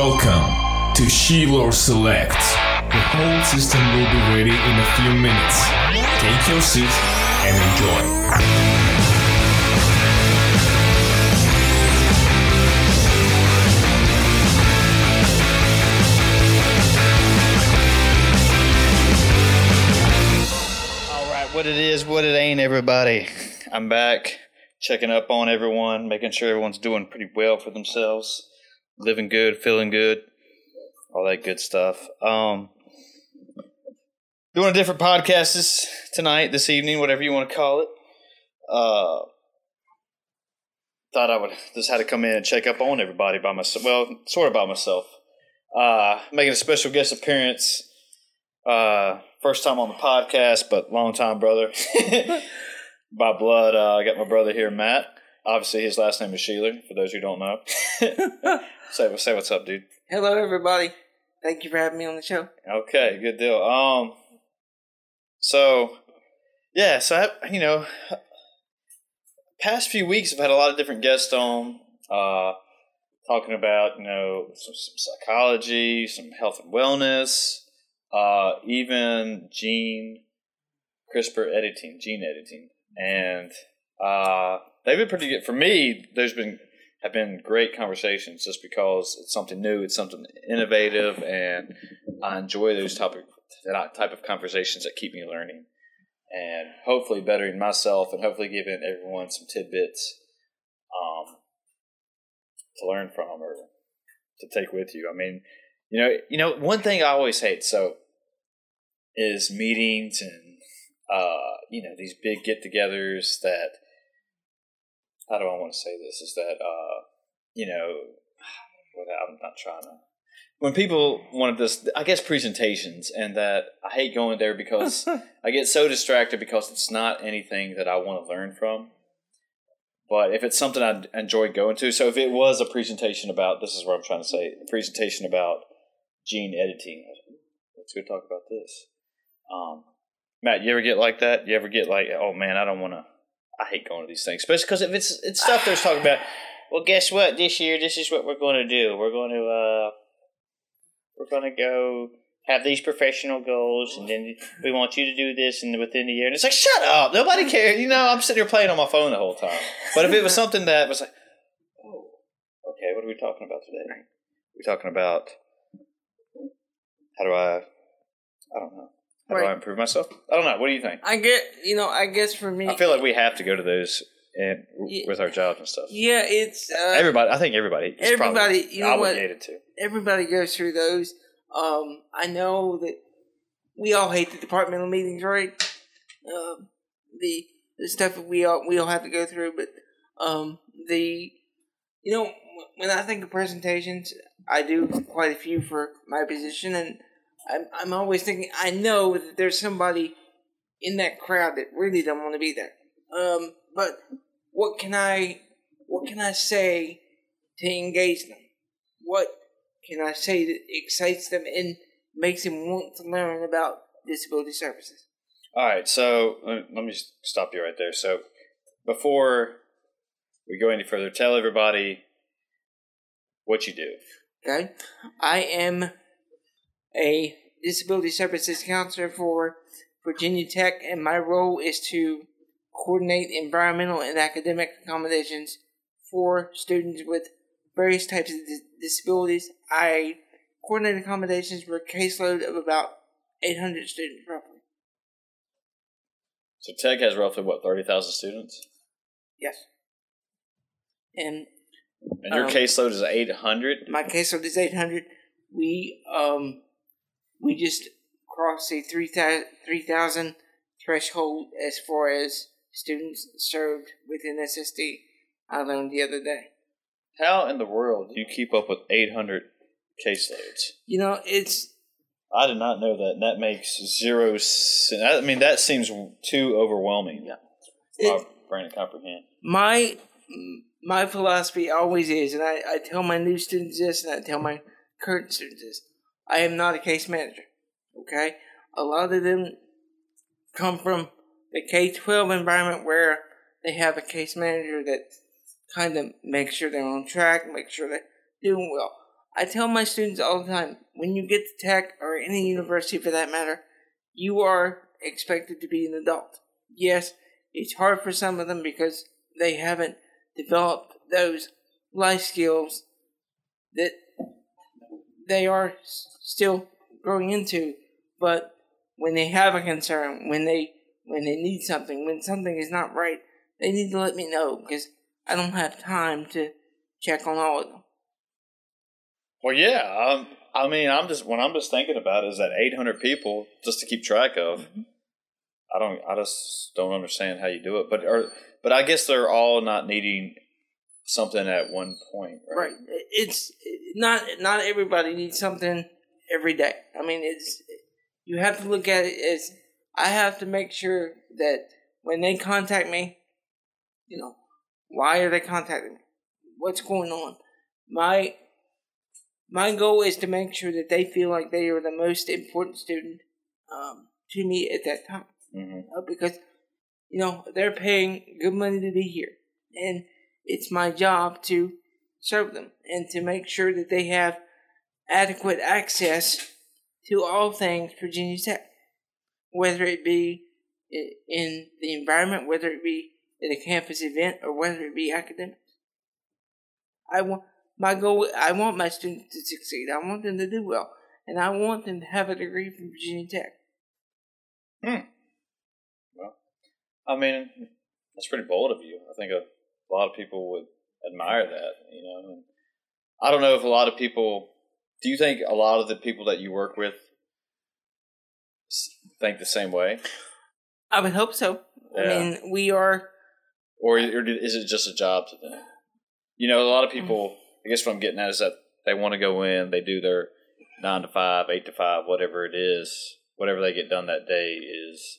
Welcome to Shiloh Select. The whole system will be ready in a few minutes. Take your seat and enjoy. What it is, what it ain't, everybody. I'm back, checking up on everyone, making sure everyone's doing pretty well for themselves, living good, feeling good, all that good stuff. Um, doing a different podcast this tonight, this evening, whatever you want to call it. Uh, thought I would just had to come in and check up on everybody by myself. Well, sort of by myself. Uh, making a special guest appearance. Uh, first time on the podcast, but long time brother by blood. Uh, I got my brother here, Matt. Obviously, his last name is Sheeler. For those who don't know, say say what's up, dude. Hello, everybody. Thank you for having me on the show. Okay, good deal. Um, so yeah, so I, you know, past few weeks I've had a lot of different guests on, uh, talking about you know some, some psychology, some health and wellness, uh, even gene CRISPR editing, gene editing, and uh, they've been pretty good for me. There's been have been great conversations just because it's something new, it's something innovative, and I enjoy those topic that type of conversations that keep me learning and hopefully bettering myself and hopefully giving everyone some tidbits um, to learn from or to take with you. I mean, you know, you know, one thing I always hate so is meetings and uh, you know these big get-togethers that how do I want to say this is that uh, you know I'm not trying to when people want this I guess presentations and that I hate going there because I get so distracted because it's not anything that I want to learn from. But if it's something I enjoy going to, so if it was a presentation about this is what I'm trying to say, a presentation about gene editing, let's go talk about this. Um, Matt, you ever get like that? You ever get like, oh man, I don't want to. I hate going to these things, especially because if it's it's stuff there's talking about. Well, guess what? This year, this is what we're going to do. We're going to uh, we're going to go have these professional goals, and then we want you to do this, and within the year, and it's like, shut up, nobody cares. You know, I'm sitting here playing on my phone the whole time. But if it was something that was like, oh, okay, what are we talking about today? We're talking about how do I, I don't know. How do I improve myself? I don't know. What do you think? I get, you know, I guess for me, I feel like we have to go to those and Yeah. with our jobs and stuff. yeah, it's uh, Everybody, I think everybody, Everybody, you know what? to. everybody goes through those. Um, I know that we all hate the departmental meetings, right? Um, the the stuff that we all we all have to go through, but um, the you know when I think of presentations, I do quite a few for my position, and I'm I'm always thinking I know that there's somebody in that crowd that really don't want to be there. Um, but what can I what can I say to engage them? What can I say that excites them and makes them want to learn about disability services? All right, so uh, let me stop you right there. So before we go any further, tell everybody what you do. Okay, I am a disability services counselor for Virginia Tech, and my role is to coordinate environmental and academic accommodations for students with various types of dis- disabilities. I coordinate accommodations for a caseload of about 800 students, roughly. So Tech has roughly what thirty thousand students, Yes. And and your Um, caseload is eight hundred. my caseload is 800. We um we just crossed the 3,000 3,000 threshold as far as students served within SSD. I learned the other day. How in the world do you keep up with eight hundred caseloads? You know, it's I did not know that. That makes zero sense. I mean, that seems too overwhelming. Yeah. for my brain to comprehend. my my philosophy always is, and I, I tell my new students this, and I tell my current students this: I am not a case manager. Okay, a lot of them come from the K twelve environment where they have a case manager that kind of makes sure they're on track, make sure they're doing well. I tell my students all the time: when you get to tech or any university for that matter, you are expected to be an adult. Yes, it's hard for some of them because they haven't developed those life skills that they are still growing into. But when they have a concern, when they when they need something, when something is not right, they need to let me know because I don't have time to check on all of them. Well, yeah. Um, I mean, I'm just when I'm just thinking about is that 800 people just to keep track of. I don't. I just don't understand how you do it. But or, but I guess they're all not needing something at one point, right? Right. It's not not everybody needs something every day. I mean, it's you have to look at it as I have to make sure that when they contact me, you know, why are they contacting me? What's going on? My my goal is to make sure that they feel like they are the most important student um, to me at that time hmm uh, because you know they're paying good money to be here, and it's my job to serve them and to make sure that they have adequate access to all things Virginia Tech, whether it be in the environment, whether it be at a campus event, or whether it be academics. I want my goal. I want my students to succeed. I want them to do well, and I want them to have a degree from Virginia Tech. Hmm. Well, I mean, that's pretty bold of you. I think a lot of people would admire that. You know, and I don't know if a lot of people. Do you think a lot of the people that you work with think the same way, I would hope so. I mean, we are. or, or is it just a job to them? You know, a lot of people. I guess what I'm getting at is that they want to go in, they do their nine to five, eight to five, whatever it is, whatever they get done that day is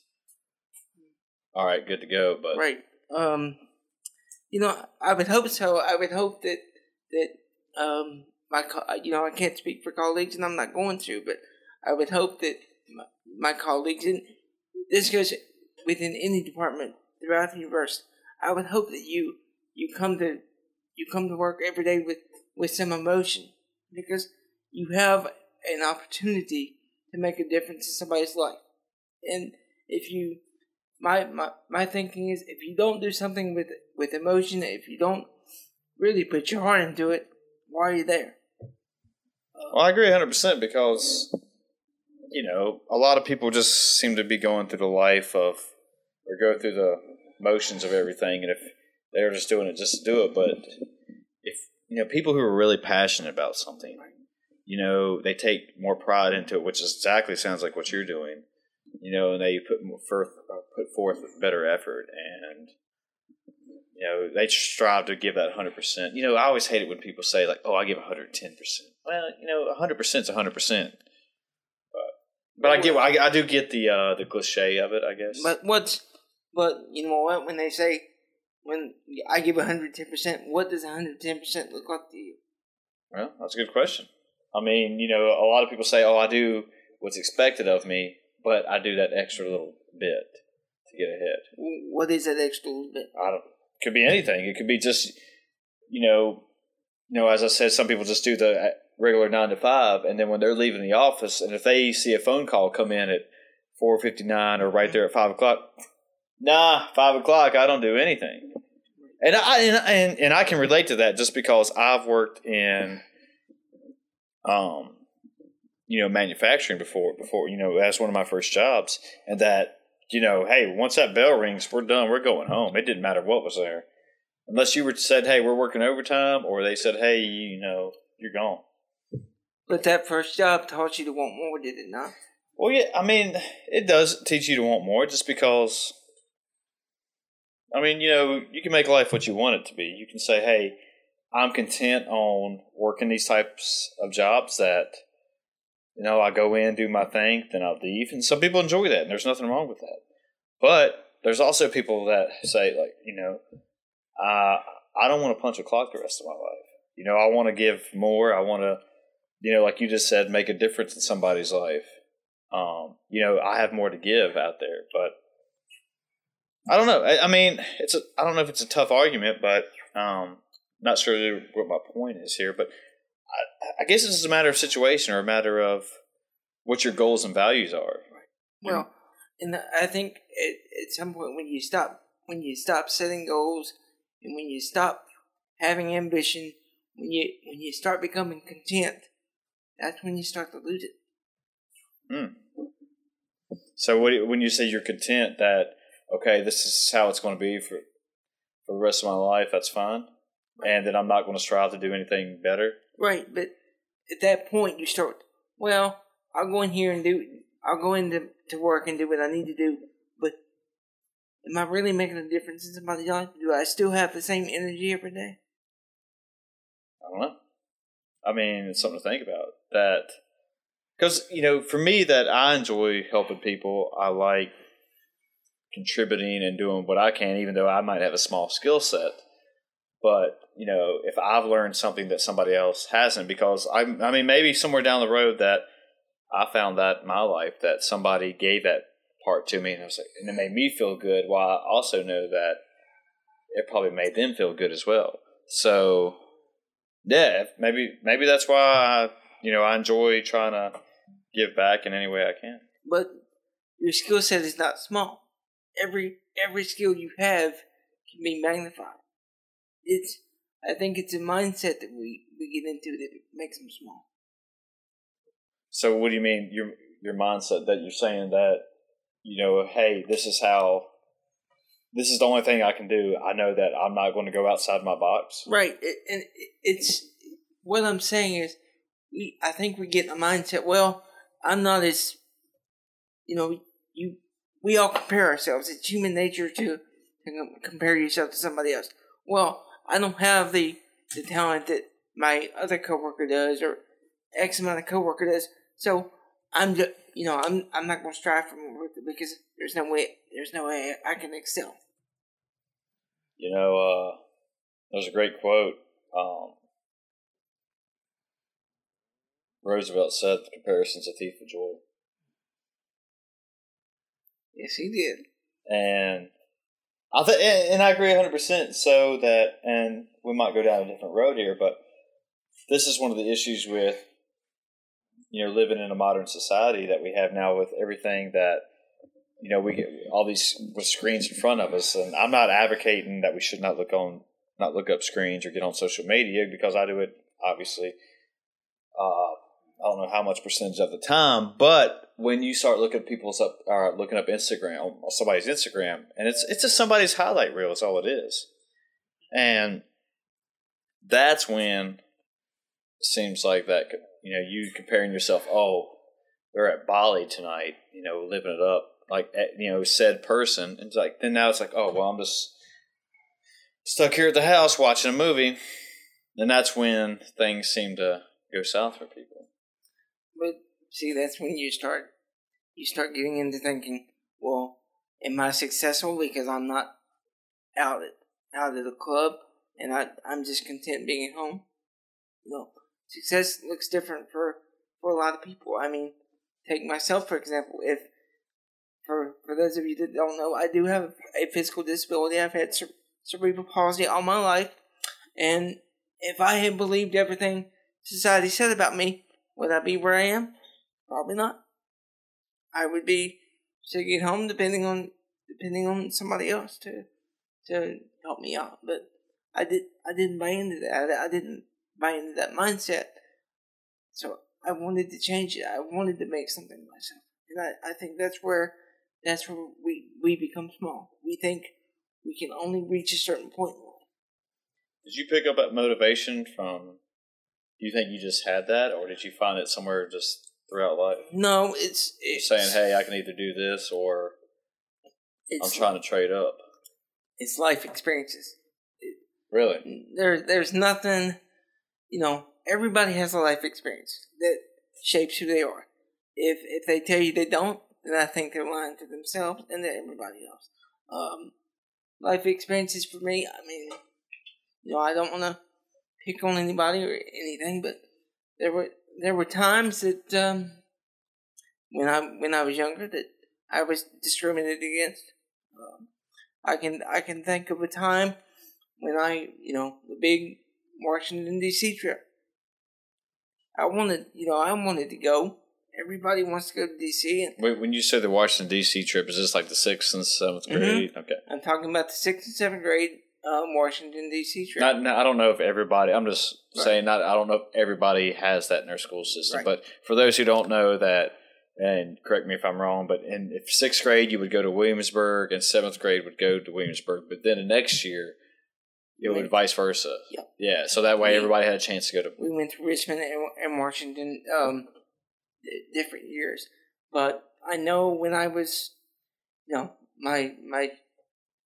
all right, good to go. But Right. Um, you know, I would hope so. I would hope that that um, my co- you know I can't speak for colleagues, and I'm not going to, but I would hope that my, my colleagues, and this goes within any department throughout the university. I would hope that you you come to you come to work every day with with some emotion because you have an opportunity to make a difference in somebody's life, and if you my, my my thinking is if you don't do something with with emotion, if you don't really put your heart into it, why are you there? Well, I agree 100% because, you know, a lot of people just seem to be going through the life of, or go through the motions of everything. And if they're just doing it just to do it, but if, you know, people who are really passionate about something, you know, they take more pride into it, which exactly sounds like what you're doing, you know, and they put forth, uh, put forth better effort and, you know, they strive to give that 100%. You know, I always hate it when people say, like, oh, I give 110%. Well, you know, 100% is 100%. But, but I get, I, I do get the uh, the cliche of it, I guess. But what's but you know what when they say when I give 110 percent, what does 110 percent look like to you? well, that's a good question. I mean, you know, a lot of people say, oh, I do what's expected of me, but I do that extra little bit to get ahead. What is that extra little bit? I don't. Could be anything. It could be just, you know, you know, as I said, some people just do the regular nine to five, and then when they're leaving the office, and if they see a phone call come in at four fifty nine or right there at five o'clock, nah, five o'clock, I don't do anything. And I and, and and I can relate to that just because I've worked in, um, you know, manufacturing before. Before you know, that's one of my first jobs, and that you know, hey, once that bell rings, we're done. We're going home. It didn't matter what was there, unless you were said, hey, we're working overtime, or they said, hey, you know, you're gone. But that first job taught you to want more, did it not? Well, yeah, I mean, it does teach you to want more, just because. I mean, you know, you can make life what you want it to be. You can say, hey, I'm content on working these types of jobs that, you know, I go in, do my thing, then I'll leave. And some people enjoy that, and there's nothing wrong with that. But there's also people that say, like, you know, uh, I don't want to punch a clock the rest of my life. You know, I want to give more. I want to, you know, like you just said, make a difference in somebody's life. Um, you know, I have more to give out there, but I don't know. I, I mean, it's a, I don't know if it's a tough argument, but um, not sure what my point is here. But I, I guess it's a matter of situation or a matter of what your goals and values are. Well, and I think at, at some point when you stop when you stop setting goals and when you stop having ambition, when you when you start becoming content, that's when you start to lose it. Mm. So what, when you say you're content that okay, this is how it's going to be for for the rest of my life, that's fine, and that I'm not going to strive to do anything better. Right, but at that point you start. Well, I'll go in here and do. I'll go into to work and do what I need to do. But am I really making a difference in somebody's life? Do I still have the same energy every day? I don't know. I mean, it's something to think about. That because you know, for me, that I enjoy helping people. I like contributing and doing what I can, even though I might have a small skill set. But you know, if I've learned something that somebody else hasn't, because I, I mean, maybe somewhere down the road that I found that in my life that somebody gave that part to me, and I was like, and it made me feel good. While I also know that it probably made them feel good as well. So, yeah, maybe maybe that's why I, you know I enjoy trying to give back in any way I can. But your skill set is not small. Every every skill you have can be magnified. It's I think it's a mindset that we, we get into that makes them small. So what do you mean your your mindset that you're saying that you know, hey, this is how this is the only thing I can do. I know that I'm not going to go outside my box. Right, and it's what I'm saying is, we I think we get a mindset. Well, I'm not as, you know, you. We all compare ourselves. It's human nature to, to compare yourself to somebody else. Well, I don't have the the talent that my other coworker does, or X amount of coworker does. So I'm just, you know, I'm I'm not going to strive for more because there's no way there's no way I can excel. You know, uh, was a great quote. Um, Roosevelt said, "The comparison's a thief of joy." Yes, he did. And I think, and I agree 100. percent So that, and we might go down a different road here, but this is one of the issues with you know living in a modern society that we have now with everything that you know we get all these with screens in front of us and i'm not advocating that we should not look on not look up screens or get on social media because i do it obviously i don't know how much percentage of the time but when you start looking people's up or looking up instagram somebody's instagram and it's it's just somebody's highlight reel is all it is and that's when it seems like that you know, you comparing yourself, oh, they're at Bali tonight, you know, living it up, like, eh, you know, said person. And it's like, then now it's like, oh, well, I'm just stuck here at the house watching a movie. And that's when things seem to go south for people. But see, that's when you start, you start getting into thinking, well, am I successful because I'm not out out at the club and I, I'm just content being at home? No success looks different for for a lot of people. I mean, take myself for example. If for for those of you that don't know, I do have a physical disability. I've had cerebral palsy all my life, and if I had believed everything society said about me, would I be where I am? Probably not. I would be sitting at home, depending on depending on somebody else to to help me out. But I did I didn't buy into that. I didn't buy into that mindset. So I wanted to change it. I wanted to make something myself, and I, I think that's where that's where we we become small. We think we can only reach a certain point. Did you pick up that motivation from? Do you think you just had that, or did you find it somewhere just throughout life? No, it's it's saying, "Hey, I can either do this, or I'm trying to trade up." it's life experiences. Really? There there's nothing, you know. Everybody has a life experience that shapes who they are. If if they tell you they don't, then I think they're lying to themselves and to everybody else. Um, life experiences for me. I mean, you know, I don't want to pick on anybody or anything, but there were there were times that um, when I when I was younger that I was discriminated against. Um, I can I can think of a time when I you know the big Washington D.C. trip. I wanted you know I wanted to go. Everybody wants to go to D.C. and Wait, when you say the Washington D.C. trip, is this like the sixth and 7th Mhm. grade? Okay. I'm talking about the sixth and seventh grade um, Washington D.C. trip. Not, I don't know if everybody. I'm just Right. saying. Not. I don't know if everybody has that in their school system. Right. But for those who don't know that, and correct me if I'm wrong, but in if sixth grade you would go to Williamsburg, and seventh grade would go to Williamsburg. But then the next year, it would vice versa. Yep. Yeah. So that way Yeah. everybody had a chance to go to. we went to Richmond and, and Washington um, di- different years. But I know when I was, you know, my my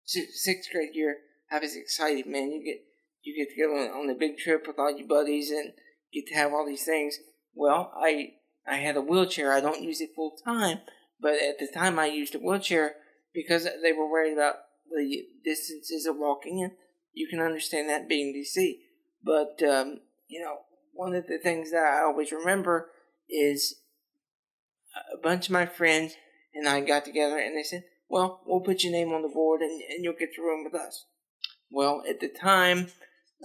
sixth grade year, I was excited, man. You get you get to go on, on a big trip with all your buddies and get to have all these things. Well, I I had a wheelchair. I don't use it full time, but at the time I used a wheelchair because they were worried about the distances of walking, and you can understand that being DC. But um, you know, one of the things that I always remember is a bunch of my friends and I got together and they said, "Well, we'll put your name on the board and, and you'll get to room with us." Well, at the time,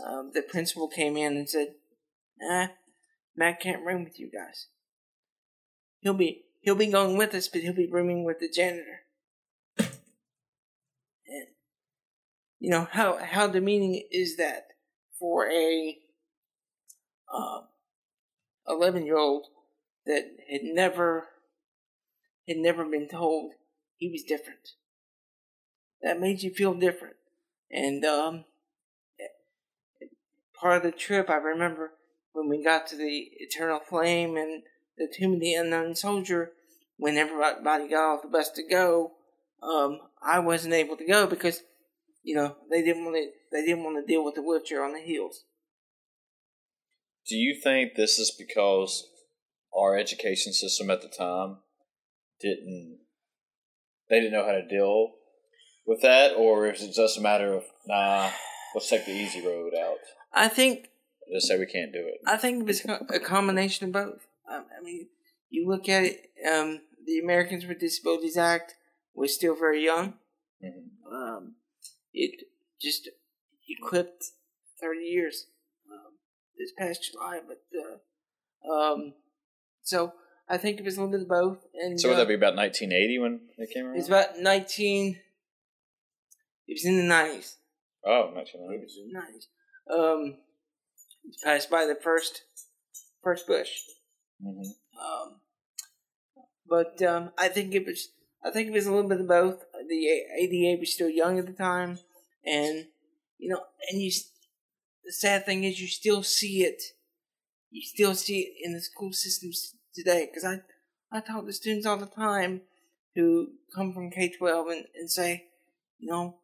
um, the principal came in and said, "Nah, Matt can't room with you guys. He'll be he'll be going with us, but he'll be rooming with the janitor." And you know how how demeaning is that for a eleven year old that had never had never been told he was different. That made you feel different, and um, part of the trip I remember when we got to the Eternal Flame and the Tomb of the Unknown Soldier. When everybody got off the bus to go, um, I wasn't able to go because you know they didn't want to they didn't want to deal with the wheelchair on the heels. Do you think this is because our education system at the time didn't they didn't know how to deal with that, or is it just a matter of nah, let's take the easy road out? I think Just say we can't do it. I think it was a combination of both. Um, I mean, you look at it. Um, the Americans with Disabilities Act was still very young. Mhm. Um, it just equipped thirty years um, this past July, but uh, um, so I think it was a little bit of both. And So would uh, that be about 1980 when it came around? It's about nineteen. It was in the nineties. oh, not sure. It was in the nineties. Um, passed by the first first Bush. hmm Um, but um, I think it was I think it was a little bit of both. The ADA was still young at the time, and you know, and you. The sad thing is, you still see it. You still see it in the school systems today. Because I, I talk to students all the time who come from K twelve and, and say, you know,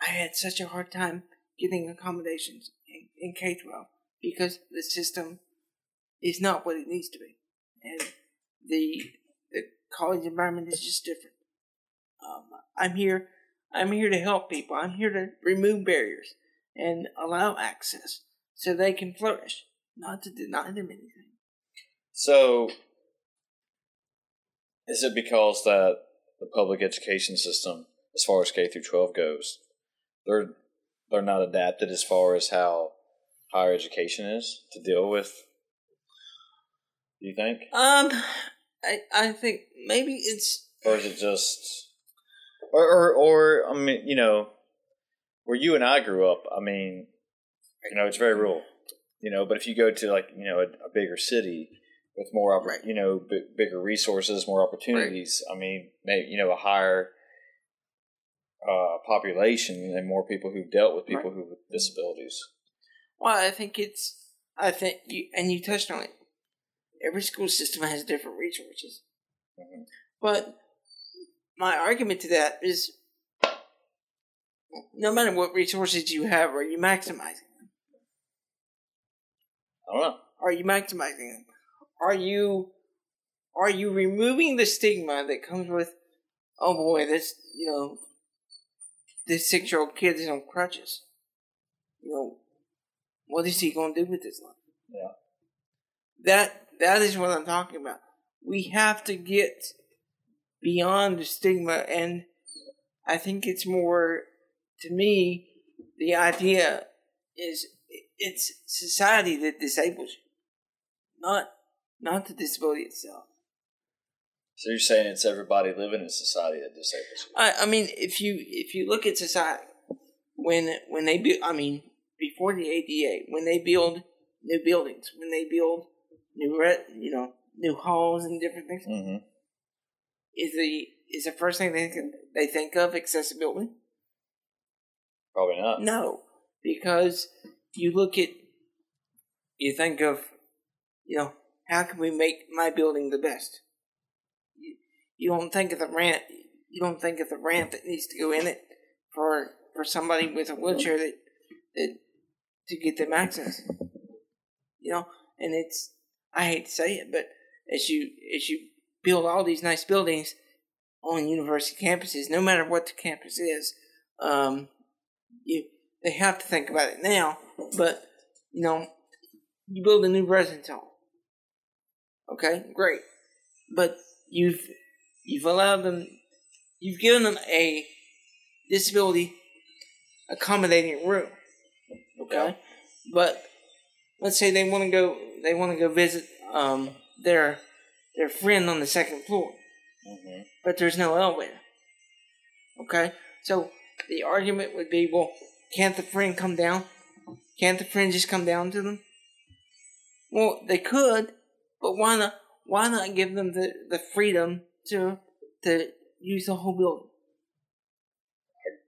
I had such a hard time getting accommodations in, in K twelve because the system is not what it needs to be, and the the college environment is just different. Um, I'm here. I'm here to help people. I'm here to remove barriers and allow access so they can flourish, not to deny them anything. So, is it because that the public education system, as far as K through 12 goes, they're they're not adapted as far as how higher education is to deal with? Do you think, Um, I I think maybe it's or is it just, or or, or I mean, you know, where you and I grew up? I mean, you know, it's very rural. You know, but if you go to like you know a, a bigger city with more, oppor- Right. you know, b- bigger resources, more opportunities. I mean, maybe you know a higher uh, population and more people who've dealt with people who with disabilities. Well, I think it's. I think you and you touched on it. Every school system has different resources, Mhm. but my argument to that is, no matter what resources you have, are you maximizing them? I don't know. Are you maximizing them? Are you are you removing the stigma that comes with, oh boy, this you know, this six year old kid is on crutches. You know, what is he going to do with his life? Yeah. That that is what I'm talking about. We have to get beyond the stigma, and I think it's more to me the idea is it's society that disables you, not not the disability itself. So you're saying it's everybody living in society that disables you? I, I mean, if you if you look at society, when when they build, I mean, before the ADA, when they build new buildings, when they build new re- you know new halls and different things, Mm-hmm. is the is the first thing they think, they think of accessibility? Probably not. No, because you look at you think of you know how can we make my building the best? You, don't think of the ramp. You don't think of the ramp that needs to go in it for for somebody with a wheelchair that that to get them access. You know, and it's I hate to say it, but as you as you build all these nice buildings on university campuses, no matter what the campus is, um, you they have to think about it now. But you know, you build a new residence hall. Okay, great, but you've you've allowed them, you've given them a disability accommodating room. Okay, but let's say they want to go, they want to go visit um, their their friend on the second floor, Mm-hmm. but there's no elevator. Okay, so the argument would be, well, can't the friend come down? Can't the friend just come down to them? Well, they could, but why not? Why not give them the, the freedom to to use the whole building?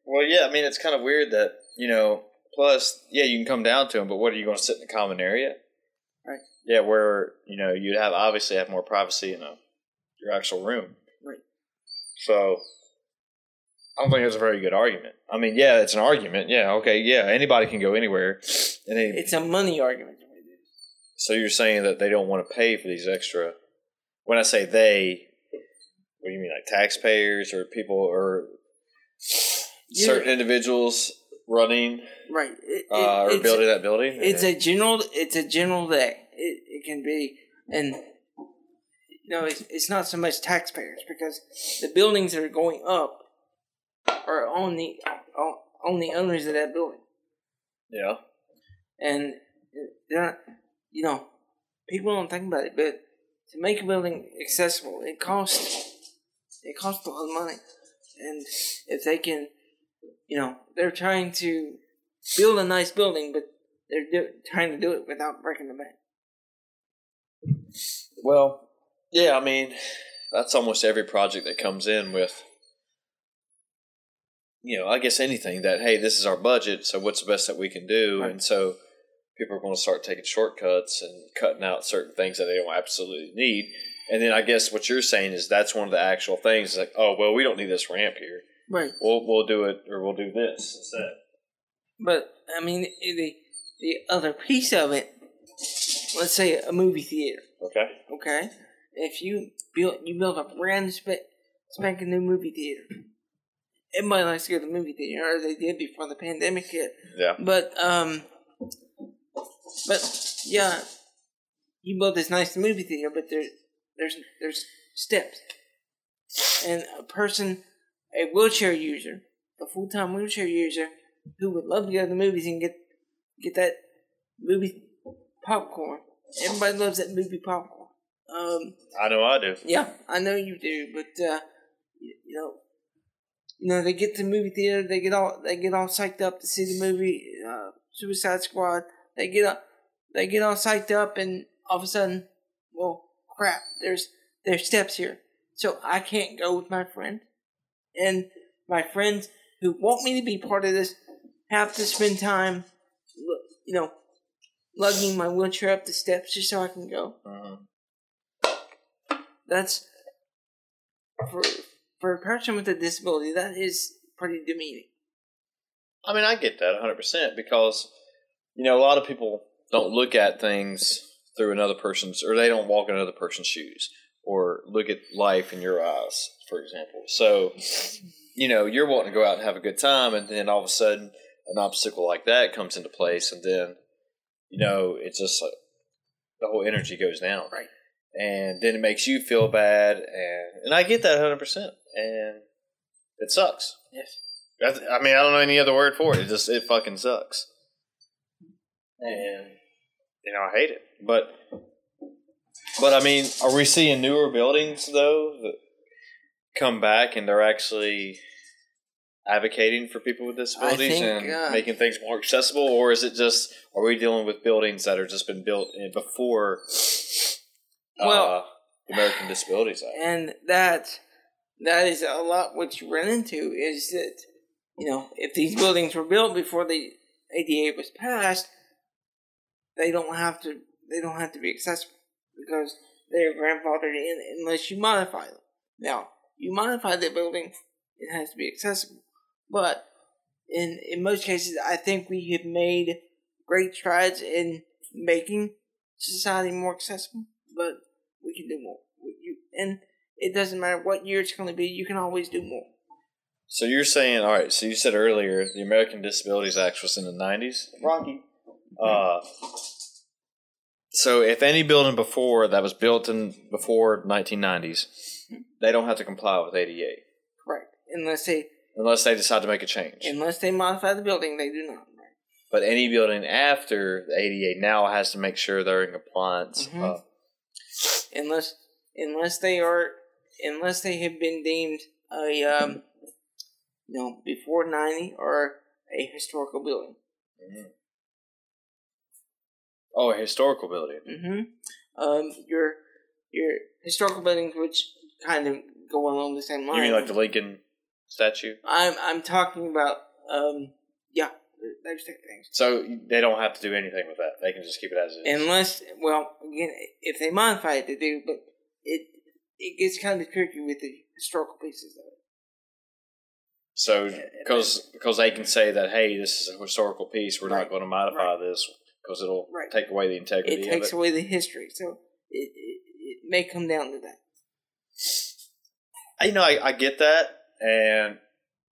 Well, yeah. I mean, it's kind of weird that you know. Plus, yeah, you can come down to them, but what are you going to sit in the common area? Right. Yeah, where you know you'd have obviously have more privacy in a your actual room. Right. So I don't think it's a very good argument. I mean, yeah, it's an argument. Yeah, okay, yeah, anybody can go anywhere. And they, It's a money argument. so you're saying that they don't want to pay for these extra? When I say they, what do you mean, like taxpayers or people or Yeah. certain individuals running Right. It, uh, or building that building? It's a general. It's a general day. It, it can be, and you know, it's, it's not so much taxpayers because the buildings that are going up are on the on, on the owners of that building, yeah. and they're not, you know, people don't think about it, but to make a building accessible, it costs it costs a lot of money, and if they can, you know, they're trying to build a nice building, but they're do, trying to do it without breaking the bank. Well, yeah, I mean, that's almost every project that comes in with, you know, I guess anything that, hey, this is our budget, so what's the best that we can do? Right. And so people are going to start taking shortcuts and cutting out certain things that they don't absolutely need. And then I guess what you're saying is that's one of the actual things like, oh, well, we don't need this ramp here. Right. We'll, we'll do it or we'll do this instead. But I mean, the the other piece of it, let's say a movie theater. Okay. Okay, if you build you build a brand sp- spanking new movie theater, likes to go to the movie theater, or they did before the pandemic hit. Yeah. But um, but yeah, you build this nice movie theater, but there there's there's steps, and a person, a wheelchair user, a full time wheelchair user who would love to go to the movies and get get that movie popcorn. Everybody loves that movie popcorn. Um, I know I do. yeah, I know you do, but uh, you, you know, you know, they get to the movie theater, they get all they get all psyched up to see the movie uh, Suicide Squad. They get up, they get all psyched up, and all of a sudden, well, crap, there's there's steps here, so I can't go with my friend, and my friends who want me to be part of this have to spend time, you know, lugging my wheelchair up the steps just so I can go. Uh-huh. That's for for a person with a disability. That is pretty demeaning. I mean, I get that 100% because, you know, a lot of people don't look at things through another person's, or they don't walk in another person's shoes, or look at life in your eyes, for example. So, you know, you're wanting to go out and have a good time, and then all of a sudden, an obstacle like that comes into place, and then, you know, it's just like the whole energy goes down. Right. And then it makes you feel bad, and, and I get that 100%. And it sucks. Yes. That's, I mean, I don't know any other word for it. It just it fucking sucks, and you know I hate it. But but I mean, are we seeing newer buildings though that come back and they're actually advocating for people with disabilities think, and uh, making things more accessible, or is it just are we dealing with buildings that are just been built before? Well- uh, the American Disabilities Act. and that that is a lot what you run into is that you know if these buildings were built before the ADA was passed, they don't have to they don't have to be accessible because they're grandfathered in unless you modify them. Now you modify the building, it has to be accessible, but in in most cases, I think we have made great strides in making society more accessible, but we can do more. You- And it doesn't matter what year it's going to be, you can always do more. So you're saying, all right? So you said earlier the American Disabilities Act was in the '90s. Rocky. Uh, so if any building before that was built in before 1990s, they don't have to comply with ADA Right. Unless they unless they decide to make a change. unless they modify the building, they do not. Right. but any building after the ADA now has to make sure they're in compliance. Mhm. Uh, Unless unless they are unless they have been deemed a um you know before ninety or a historical building. Oh, a historical building. Mm-hmm. Um, your your historical buildings, which kind of go along the same line. You mean like the Lincoln statue? I'm I'm talking about um yeah those type of things. So they don't have to do anything with that. They can just keep it as is. Unless well again if they modify it they do, but it it gets kind of tricky with the historical pieces of it. So because because they can say that hey, this is a historical piece, we're Right. not going to modify Right. this because it'll Right. take away the integrity It takes it. away the history, so it, it it may come down to that. You know, I, I get that, and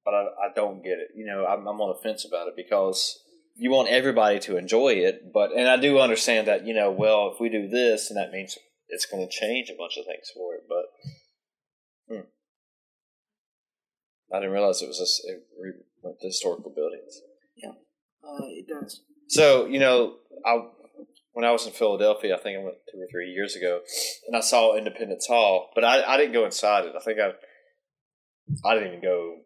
but I, I don't get it. You know, I'm, I'm on the fence about it because you want everybody to enjoy it, but and I do understand that. You know, well, if we do this, and that means it's going to change a bunch of things for it. But hmm. I didn't realize it was this. It re- went to historical buildings. Yeah, uh, it does. So you know, I when I was in Philadelphia, I think I went two or three years ago, and I saw Independence Hall, but I, I didn't go inside it. I think I I didn't even go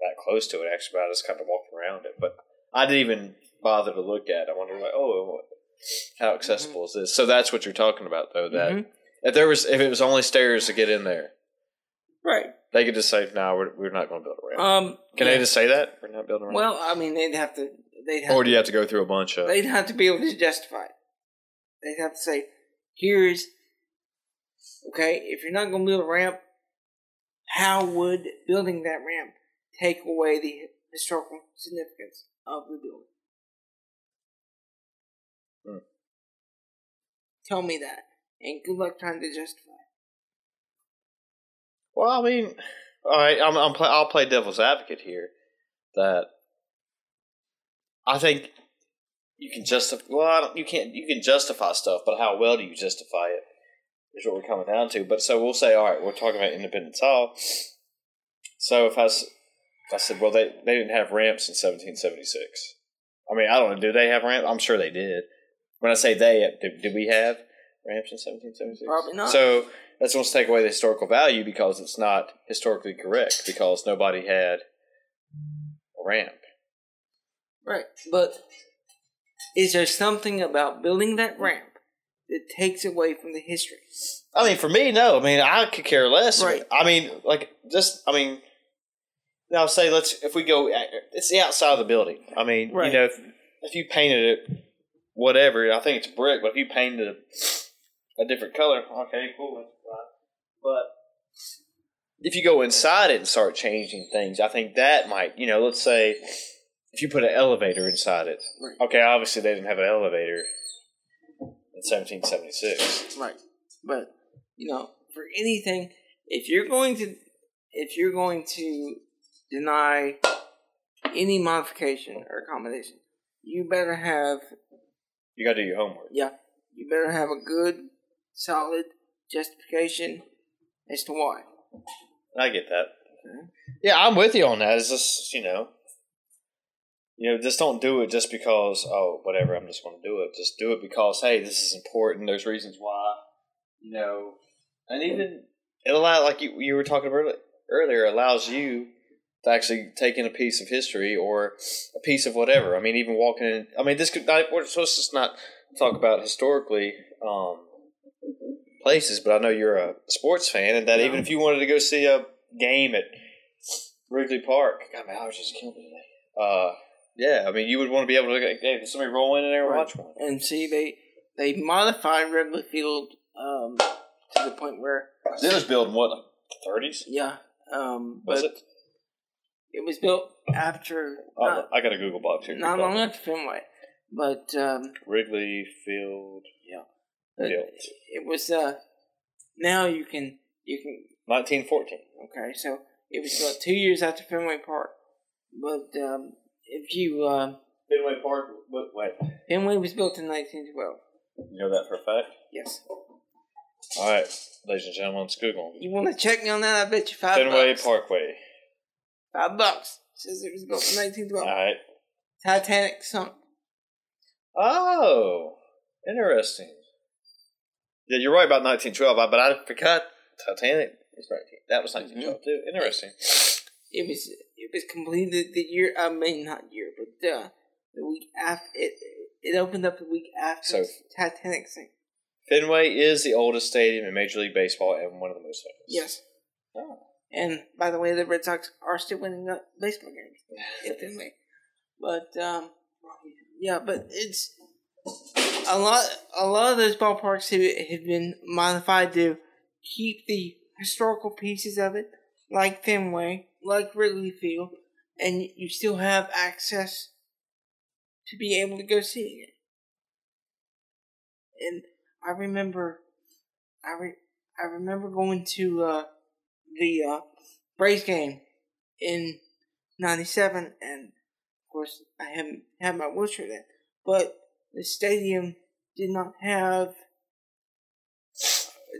that close to it actually. But I just kind of walked around it, but I didn't even bother to look at. it. I wondered like, oh, how accessible is this? So that's what you're talking about, though. That Mhm. if there was if it was only stairs to get in there, Right. They could just say, no, we're, we're not going to build a ramp. Um. Can yeah. they just say that we're not building a ramp? Well, I mean, they'd have to. They'd have. or do you have to go through a bunch of? They'd have to be able to justify it. They'd have to say, "Here's okay. If you're not going to build a ramp, how would building that ramp take away the historical significance of the building?" Hmm. Tell me that, and good luck trying to justify. Well, I mean, all right, I'm, I'm play, I'll play devil's advocate here. That I think you can justify. Well, I don't, you can't. You can justify stuff, but how well do you justify it? Is what we're coming down to. But so we'll say, all right, we're talking about Independence Hall. So if I, I said, well, they they didn't have ramps in 1776. I mean, I don't know. Do they have ramps? I'm sure they did. When I say they, did, did we have ramps in 1776? Probably not. So that's going to take away the historical value because it's not historically correct because nobody had a ramp. Right, but is there something about building that ramp that takes away from the history? I mean, for me, no. I mean, I could care less. Right. I mean, like just. I mean, now say let's if we go. It's the outside of the building. I mean, Right. you know, if, if you painted it, whatever. I think it's brick, but if you painted it a different color, okay, cool. But if you go inside it and start changing things, I think that might, you know, let's say if you put an elevator inside it. Right. Okay, obviously they didn't have an elevator in 1776. Right. But you know, for anything, if you're going to if you're going to deny any modification or accommodation, you better have You got to do your homework. yeah, you better have a good, solid justification as to why. I get that. Yeah, I'm with you on that. It's just you know, you know, just don't do it just because oh whatever. I'm just going to do it. Just do it because hey, this is important. There's reasons why. You know, and even it allows like you you were talking about earlier allows you to actually take in a piece of history or a piece of whatever. I mean, even walking in. I mean, this could. I, we're supposed to just not talk about historically. Um, places, but I know you're a sports fan, and that even if you wanted to go see a game at Wrigley Park, God, my allergies killing me today. Uh, yeah, I mean, you would want to be able to hey, can somebody roll in there and watch one. And see, they they modified Wrigley Field um, to the point where It was built in what, like thirties? yeah, um, Was it? it was built after Oh, not, I got a Google box here. not long after Fenway, but um, Wrigley Field but built it was uh now you can you can 1914. okay so it was built two years after Fenway Park, but um, if you uh, Fenway Park. Wait, wait, Fenway was built in 1912. you know that for a fact? Yes, All right, ladies and gentlemen, let's Google. you want to check me on that? I bet you five Fenway bucks. Parkway. Five bucks says it was built in 1912. All right. Titanic sunk. Oh, interesting. Yeah, you're right about 1912, but I forgot Titanic was 19. That was 1912 too. Interesting. It was it was completed the year. I mean, not year, but uh, the week after it. It opened up the week after So- Titanic sank. Fenway is the oldest stadium in Major League Baseball and one of the most famous. Yes. Oh. And by the way, the Red Sox are still winning baseball games at Fenway. But um, yeah, but it's a lot. A lot of those ballparks have, have been modified to keep the historical pieces of it, like Fenway, like Wrigley Field, and you still have access to be able to go see it. And I remember, I re- I remember going to uh, the uh, Braves game in '97, and of course I haven't had my wheelchair then, but the stadium did not have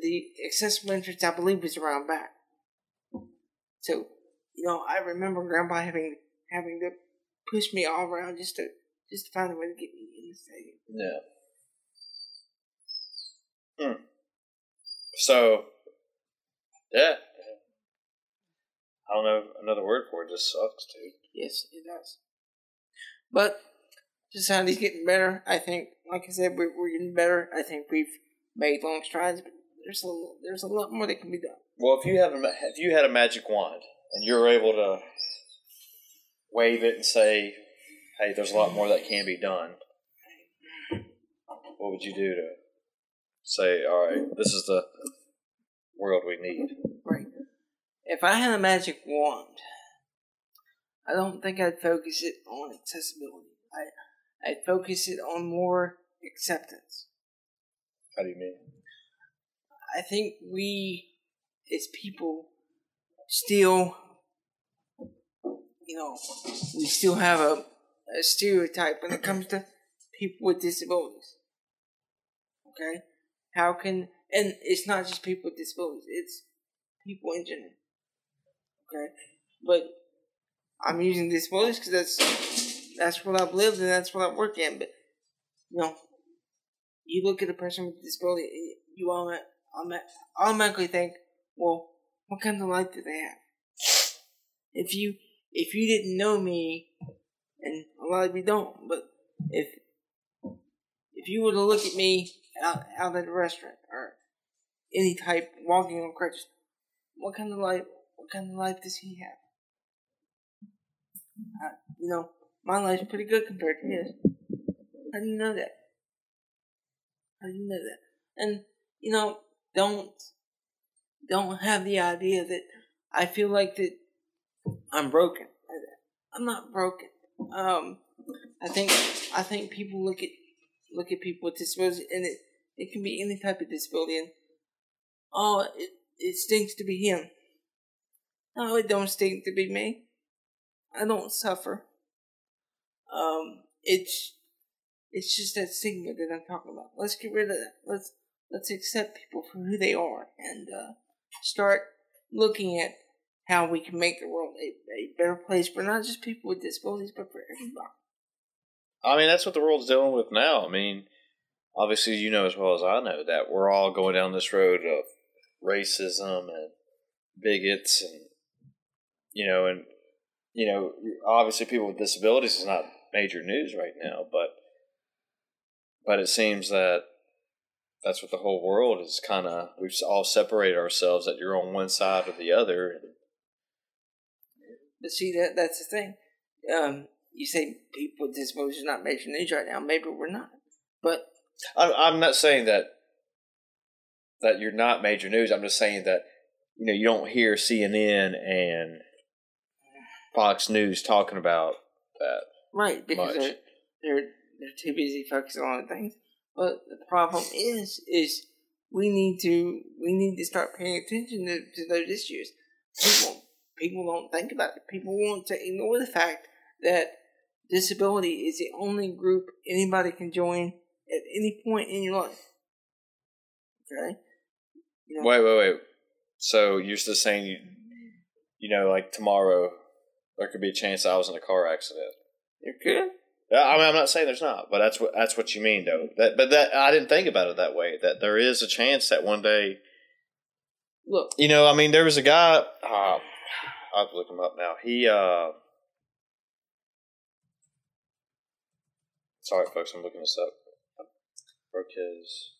the accessible entrance. I believe was around back. So, you know, I remember Grandpa having having to push me all around just to just to find a way to get me in the stadium. Yeah. Hmm. So, yeah. I don't know another word for it. Just sucks, dude. Yes, it does. But society's getting better. I think, like I said, we're, we're getting better. I think we've made long strides, but there's a there's a lot more that can be done. Well, if you have a, if you had a magic wand and you're able to wave it and say, "Hey, there's a lot more that can be done," what would you do to say, "All right, this is the world we need"? Right. If I had a magic wand, I don't think I'd focus it on accessibility. I I'd focus it on more acceptance. How do you mean? I think we, as people, still, you know, we still have a, a stereotype when it comes to people with disabilities. Okay? How can, and it's not just people with disabilities, it's people in general. Okay? But I'm using disabilities because that's, that's what I've lived and that's what I work in, but, you know, you look at a person with disability, you automatically think, well, what kind of life do they have? If you if you didn't know me, and a lot of you don't, but if if you were to look at me out out at a restaurant or any type walking on crutches, what kind of life? What kind of life does he have? Uh, you know, my life's pretty good compared to his. How do you know that? How do you know that? And you know, don't don't have the idea that I feel like that I'm broken. I'm not broken. Um, I think I think people look at look at people with disabilities, and it it can be any type of disability, and oh, it it stinks to be him. No, it don't stink to be me. I don't suffer. Um, it's it's just that stigma that I'm talking about. Let's get rid of that. Let's let's accept people for who they are and uh, start looking at how we can make the world a, a better place for not just people with disabilities, but for everybody. I mean, that's what the world's dealing with now. I mean, obviously, you know as well as I know that we're all going down this road of racism and bigots, and you know, and you know, obviously, people with disabilities is not major news right now, but but it seems that that's what the whole world is kind of. We've all separated ourselves that you're on one side or the other. But see, that that's the thing. Um, you say people disabilities are not major news right now. Maybe we're not, but I'm, I'm not saying that that you're not major news. I'm just saying that you know you don't hear CNN and Fox News talking about that. Right because they're they're they're too busy focusing on things. But the problem is, is we need to we need to start paying attention to, to those issues. People people don't think about it. People want to ignore the fact that disability is the only group anybody can join at any point in your life. Okay. You know, Wait, wait, wait. So you're just saying you, you know, like tomorrow there could be a chance I was in a car accident. Good. Yeah, I mean, I'm not saying there's not, but that's what that's what you mean, though. That, but that I didn't think about it that way. That there is a chance that one day, Look, you know, I mean, there was a guy. Uh, I'll have to look him up now. He, uh, sorry, folks, I'm looking this up. I broke his.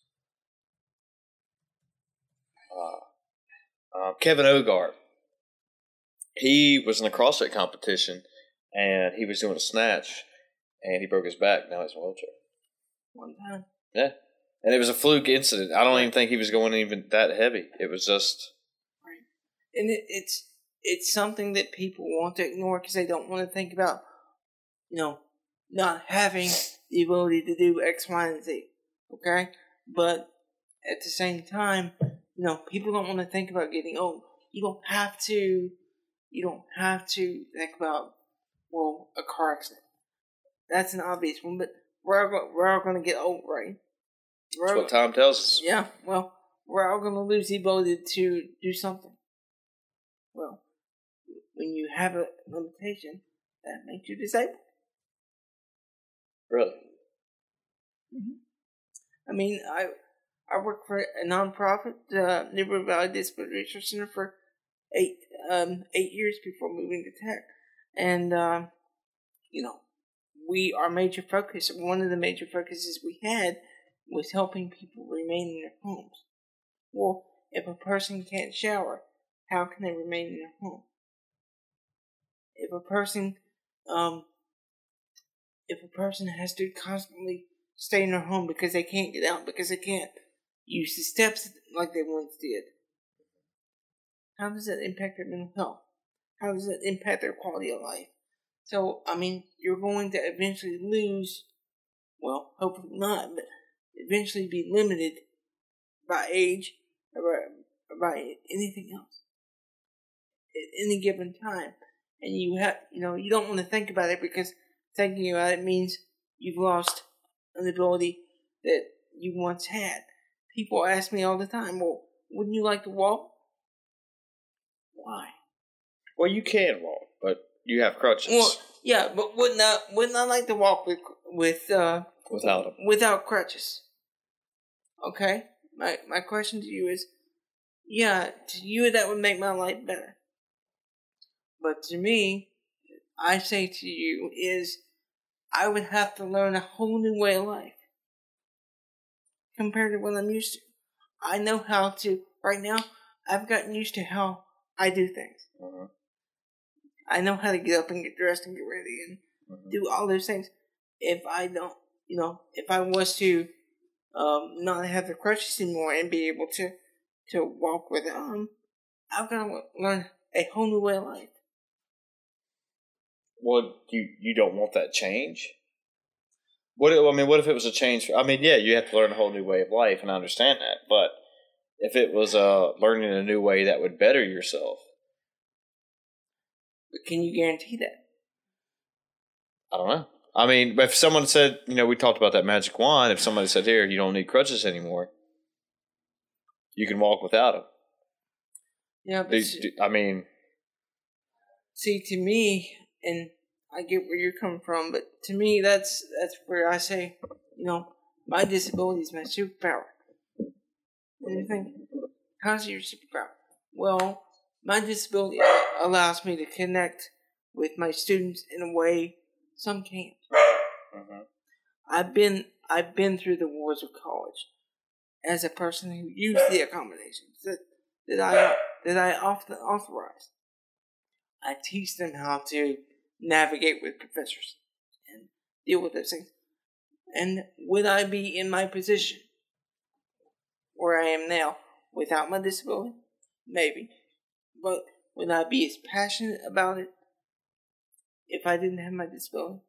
Uh, uh, Kevin Ogar. He was in a CrossFit competition, and he was doing a snatch, and he broke his back. Now he's in a wheelchair. one time. Yeah. And it was a fluke incident. I don't even think he was going even that heavy. It was just Right, and it, it's it's something that people want to ignore because they don't want to think about, you know, not having the ability to do X, Y, and Z. Okay, but at the same time, you know, people don't want to think about getting old. You don't have to. You don't have to think about well a car accident. That's an obvious one, but we're all, we're all going to get old, right? We're that's all- what Tom tells us. yeah, well, we're all going to lose the ability to do something. Well, when you have a limitation, that makes you disabled. Really? I mean, I I work for a nonprofit, uh, Neighborhood Valley Disability Research Center, for eight um, eight years before moving to tech, and um, you know, we our major focus, one of the major focuses we had, was helping people remain in their homes. Well, if a person can't shower, how can they remain in their home? If a person, um, if a person has to constantly stay in their home because they can't get out because they can't use the steps like they once did. How does that impact their mental health? How does that impact their quality of life? So, I mean, you're going to eventually lose, well, hopefully not, but eventually be limited by age or by, by anything else at any given time. And you have, you know, you don't want to think about it because thinking about it means you've lost an ability that you once had. People ask me all the time, well, wouldn't you like to walk? Why? Well, you can walk, but you have crutches Well, yeah, but wouldn't I, wouldn't I like to walk with, with, uh, without them. without crutches? Okay? My, my question to you is, yeah, to you that would make my life better. But to me, I say to you is, I would have to learn a whole new way of life. compared to what I'm used to. I know how to right now. I've gotten used to how I do things. Mhm. I know how to get up and get dressed and get ready and Mhm. do all those things. If I don't, you know, if I was to um, not have the crutches anymore and be able to to walk without them, I've got to learn a whole new way of life. Well, you you don't want that change. What I mean, what if it was a change? For, I mean, yeah, you have to learn a whole new way of life, and I understand that. But if it was uh, learning a new way that would better yourself, But can you guarantee that? I don't know. I mean, if someone said, you know, we talked about that magic wand. If somebody said, "Here, you don't need crutches anymore. You can walk without them." Yeah, but Do, s- do, I mean, see, to me, and I get where you're coming from, but to me, that's that's where I say, you know, my disability is my superpower. And you think, how's your superpower? Well, my disability allows me to connect with my students in a way some can't. Mhm. I've been I've been through the wars of college as a person who used the accommodations that, that I that I often authorize. I teach them how to navigate with professors and deal with those things. And would I be in my position where I am now without my disability? Maybe. But would I be as passionate about it if I didn't have my disability?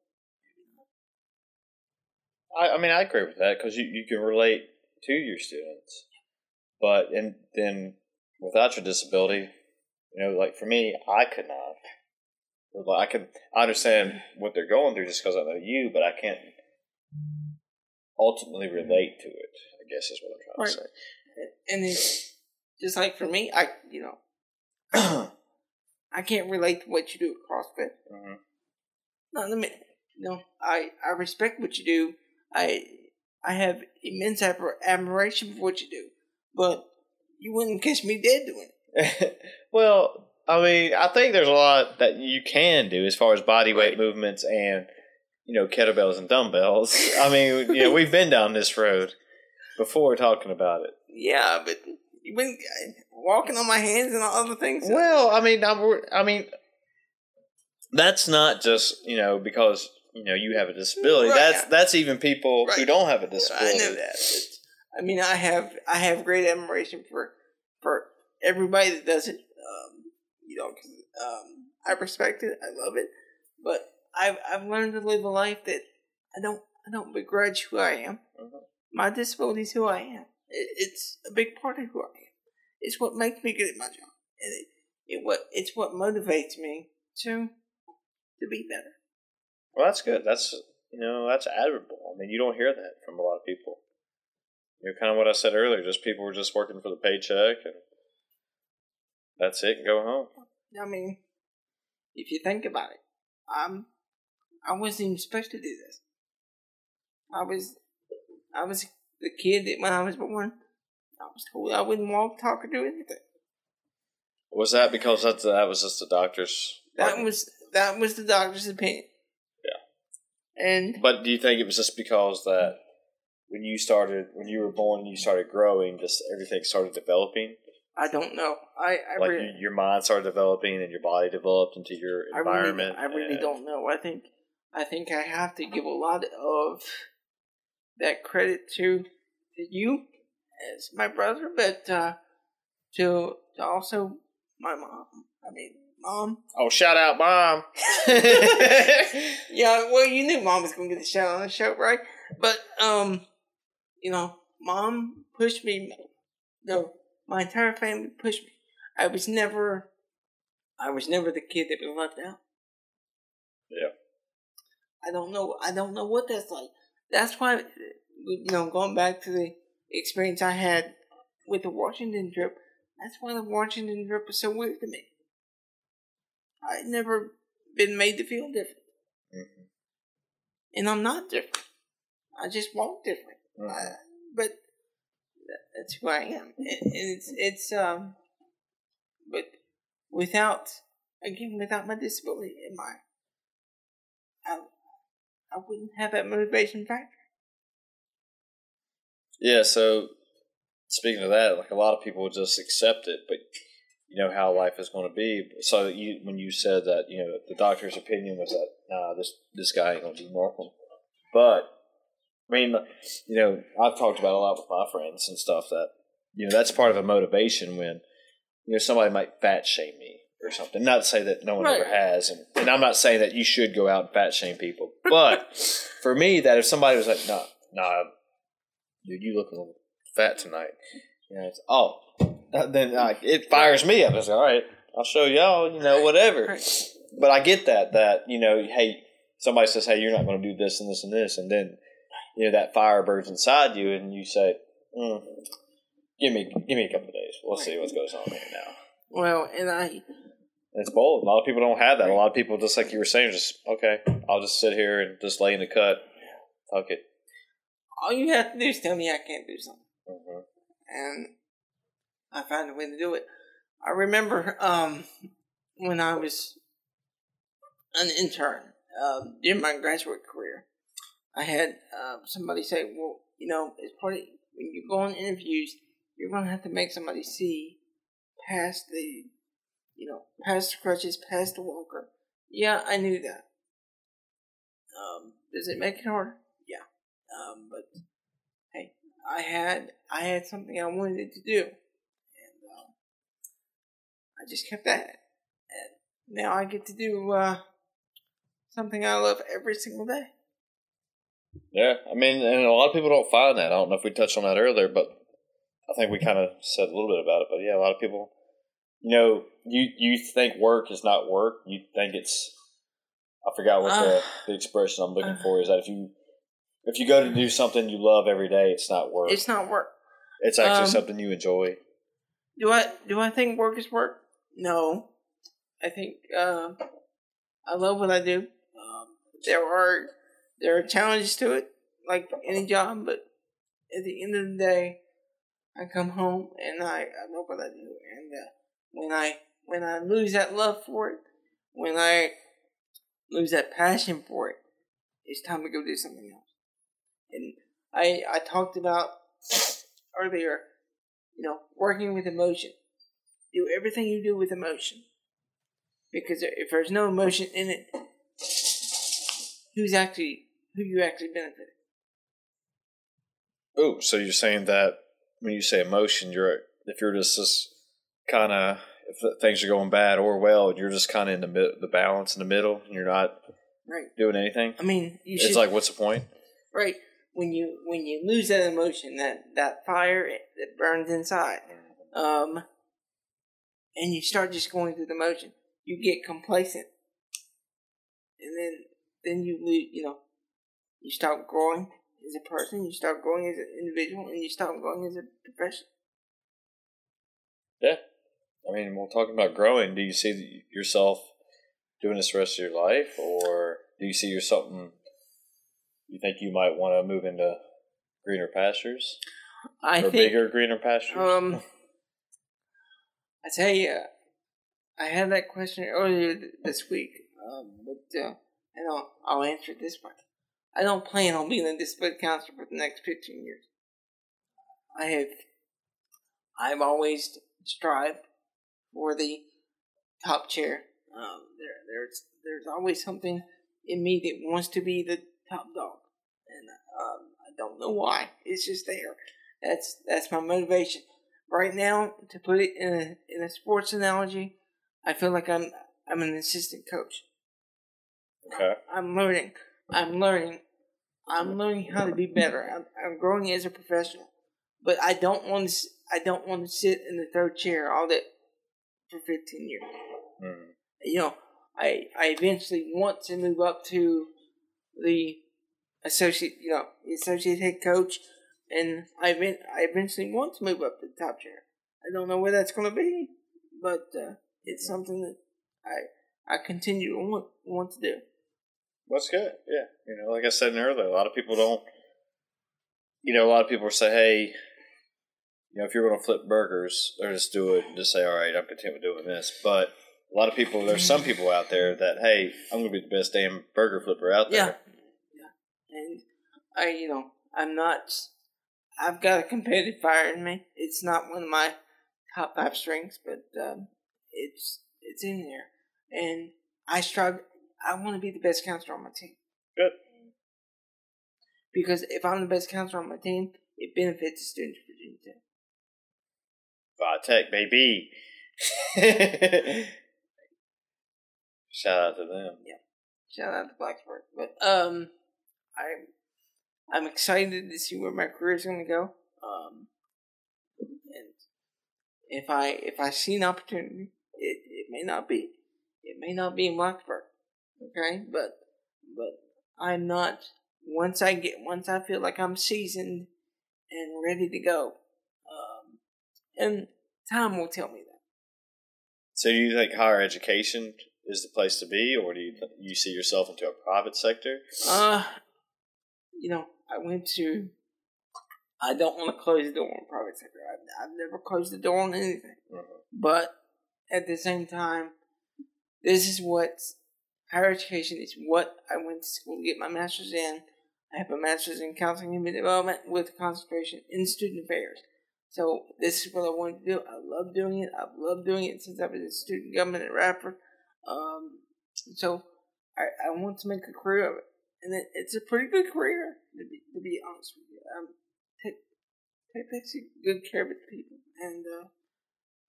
I, I mean, I agree with that because you, you can relate to your students, but and then without your disability, you know, like for me, I could not. I can I understand what they're going through just because I know you, but I can't ultimately relate to it. I guess is what I'm trying to say. And it's just like for me, I you know. I can't relate to what you do at CrossFit. Mhm. Not the minute. No, I I respect what you do. I I have immense admir- admiration for what you do, but you wouldn't catch me dead doing it. well, I mean, I think there's a lot that you can do as far as body weight movements and you know kettlebells and dumbbells. I mean, you know, we've been down this road before talking about it. Yeah, but you wouldn't walking on my hands and all other things. Well, I mean, I'm, I mean, that's not just you know because you know you have a disability. Right. That's that's even people who don't have a disability. I know that. but, I mean, I have I have great admiration for for everybody that does it. Um, you know, 'cause, um, I respect it. I love it. But I've I've learned to live a life that I don't I don't begrudge who I am. Mhm. My disability is who I am. It, it's a big part of who I am. It's what makes me good at my job, and it, it what it's what motivates me to to be better. Well, that's good. That's you know that's admirable. I mean, you don't hear that from a lot of people. You know, kind of what I said earlier. Just people were just working for the paycheck and that's it, and go home. I mean, if you think about it, I'm I wasn't even supposed to do this. I was I was the kid that when I was born, I was told I wouldn't walk, talk, or do anything. Was that because that that was just the doctor's? That was that was the doctor's opinion. Yeah. And But do you think it was just because that when you started, when you were born, and you started growing, just everything started developing? I don't know. I I, like really, your mind started developing and your body developed into your I really environment. I really don't know. I think I think I have to give a lot of that credit to to you as my brother, but uh, to to also my mom. I mean, mom. Oh, shout out, mom! Yeah, well, you knew mom was going to get the shout on the show, right? But um, you know, mom pushed me. No, my entire family pushed me. I was never, I was never the kid that was left out. Yeah. I don't know. I don't know what that's like. That's why, you know, going back to the experience I had with the Washington trip. That's why the Washington trip was so weird to me. I'd never been made to feel different, Mhm. and I'm not different. I just walk different. Mhm. I, but that's who I am, and, it's it's um. But without again, without my disability in my, I I wouldn't have that motivation factor. Yeah, so speaking of that, like a lot of people just accept it, but you know how life is going to be. So you, when you said that, you know, the doctor's opinion was that, nah, this this guy ain't going to do nothing. But I mean, you know, I've talked about a lot with my friends and stuff that you know that's part of a motivation when you know somebody might fat shame me or something. Not to say that no one Right. ever has, and, and I'm not saying that you should go out and fat shame people, but for me, that if somebody was like, "Nah, nah, dude, you look a little fat tonight," you know, it's oh, then like it fires me up. It's like, all right, I'll show y'all, you know, whatever. Right. But I get that that you know, hey, somebody says, hey, you're not going to do this and this and this, and then you know that fire burns inside you, and you say, mm, give me give me a couple of days, we'll see what goes on here now. Well, and I, it's bold. A lot of people don't have that. A lot of people, just like you were saying, just okay, I'll just sit here and just lay in the cut. Fuck it. all you have to do is tell me I can't do something. hmm and I found a way to do it. I remember um, when I was an intern um, during my graduate career, I had uh, somebody say, "Well, you know, it's of when you go on interviews, you're going to have to make somebody see past the, you know, past crutches, past the walker." Yeah, I knew that. Um, does it make it harder? Yeah, um, but hey, I had I had something I wanted to do, and um, I just kept at it. And now I get to do uh, something I love every single day. Yeah, I mean, and a lot of people don't find that. I don't know if we touched on that earlier, but I think we kind of said a little bit about it. But yeah, a lot of people, you know, you you think work is not work. You think it's I forgot what the, Uh, the expression I'm looking uh. for is that if you if you go to do something you love every day, it's not work. It's not work. It's actually um, something you enjoy. Do I do I think work is work? No, I think uh, I love what I do. Um, there are there are challenges to it, like any job, but at the end of the day, I come home and I, I love what I do. And uh, when I when I lose that love for it, when I lose that passion for it, it's time to go do something else. And I I talked about earlier you know, working with emotion. Do everything you do with emotion. Because if there's no emotion in it, who's actually who you actually benefit? Oh, so you're saying that when you say emotion, you're if you're just kind of if things are going bad or well, you're just kind of in the mid, the balance in the middle, and you're not Right. doing anything. I mean, you should It's like, what's the point? right when you when you lose that emotion, that that fire that burns inside, um, and you start just going through the motion, you get complacent, and then then you lose. You know, you stop growing as a person, you stop growing as an individual, and you stop growing as a professional. Yeah, I mean, we're talking about growing. Do you see yourself doing this the rest of your life, or do you see yourself something you think you might want to move into greener pastures I or think bigger greener pastures? Um, I tell you, I had that question earlier this week, um, but uh, and I'll, I'll answer this way. I don't plan on being a disability counselor for the next fifteen years. I have, I've always strived for the top chair. Um, there, there's, there's always something in me that wants to be the top dog, and um, I don't know why. It's just there. That's that's my motivation. Right now, to put it in a in a sports analogy, I feel like I'm I'm an assistant coach. okay. I'm learning. I'm learning. I'm learning how to be better. I'm, I'm growing as a professional, but I don't want to. I don't want to sit in the third chair all that for 15 years. Mm. You know, I I eventually want to move up to the associate. You know, the associate head coach, and I event, I eventually want to move up to the top chair. I don't know where that's going to be, but uh, it's something that I I continue to want want to do. That's good. Yeah. You know, like I said earlier, a lot of people don't, you know, a lot of people say, hey, you know, if you're going to flip burgers, or just do it and just say, all right, I'm content with doing this. But a lot of people, there's some people out there that, hey, I'm going to be the best damn burger flipper out Yeah. there. Yeah. And I, you know, I'm not, I've got a competitive fire in me. It's not one of my top five strengths, but um, it's it's in there, and I strive. I want to be the best counselor on my team. Good. Because if I'm the best counselor on my team, it benefits the students of Virginia Tech. Tech, baby. Shout out to them. Yeah. Shout out to Blacksburg. But um, I'm I'm excited to see where my career is to go. Um, and if I if I see an opportunity, it, it may not be it may not be in Blacksburg, okay. But but I'm not once I get once I feel like I'm seasoned and ready to go. And time will tell me that. So, do you think higher education is the place to be, or do you you see yourself into a private sector? Uh, you know, I went to. I don't want to close the door on private sector. I've, I've never closed the door on anything. Mhm. But at the same time, this is what higher education is. What I went to school to get my master's in. I have a master's in counseling and development with a concentration in student affairs. So this is what I want to do. I love doing it. I've loved doing it since I was a student government rapper. Um, so I, I want to make a career of it, and it, it's a pretty good career to be, to be honest with you. Um, take take takes good care of its people, and uh,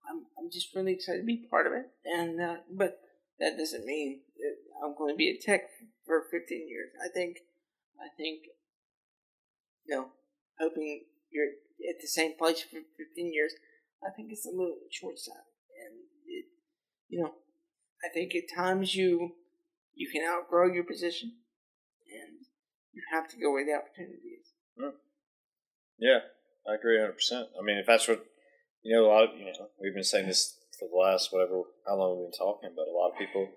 I'm I'm just really excited to be part of it. And uh, but that doesn't mean that I'm going to be a tech for 15 years. I think I think you know hoping you're at the same place for 15 years. I think it's a little short sighted, and it you know I think at times you you can outgrow your position, and you have to go where the opportunity is. Hmm. Yeah, I agree 100. percent I mean, if that's what you know, a lot of you know, we've been saying this for the last whatever how long we've been talking, but a lot of people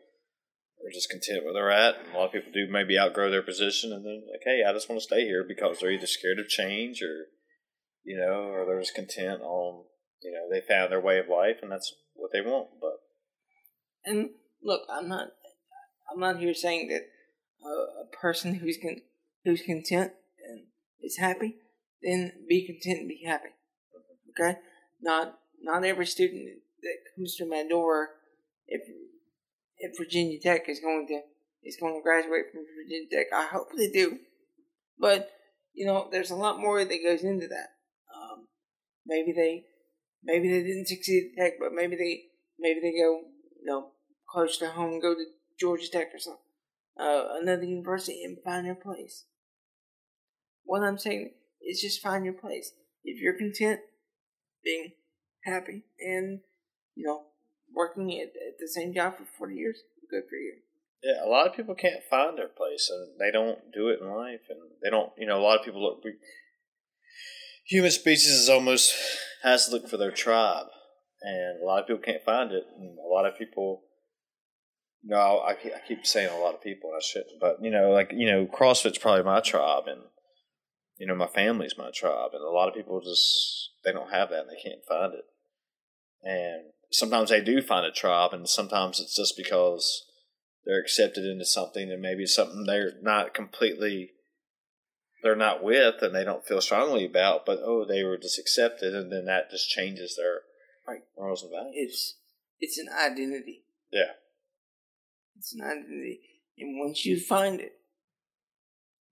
are just content where they're at, and a lot of people do maybe outgrow their position, and then like, hey, I just want to stay here because they're either scared of change or you know, or they're just content on you know they found their way of life, and that's what they want. But And look, I'm not I'm not here saying that uh, a person who's con- who's content and is happy, then be content and be happy. Okay, not not every student that comes to my door, if if Virginia Tech is going to is going to graduate from Virginia Tech, I hope they do. But you know, there's a lot more that goes into that. Maybe they maybe they didn't succeed at Tech, but maybe they maybe they go you know close to home, go to Georgia Tech or something, uh, another university, and find their place. What I'm saying is just find your place. If you're content, being happy, and you know working at, at the same job for 40 years, good for you. Yeah, a lot of people can't find their place, and they don't do it in life, and they don't. You know, a lot of people look. Human species is almost has to look for their tribe, and a lot of people can't find it, and a lot of people. You know, I, keep- I keep saying a lot of people, and I shouldn't, but you know, like you know, CrossFit's probably my tribe, and you know, my family's my tribe, and a lot of people just they don't have that, and they can't find it, and sometimes they do find a tribe, and sometimes it's just because they're accepted into something and maybe something they're not completely they're not with and they don't feel strongly about but oh they were just accepted and then that just changes their Right. morals and values It's it's an identity. yeah It's an identity, and once you find it,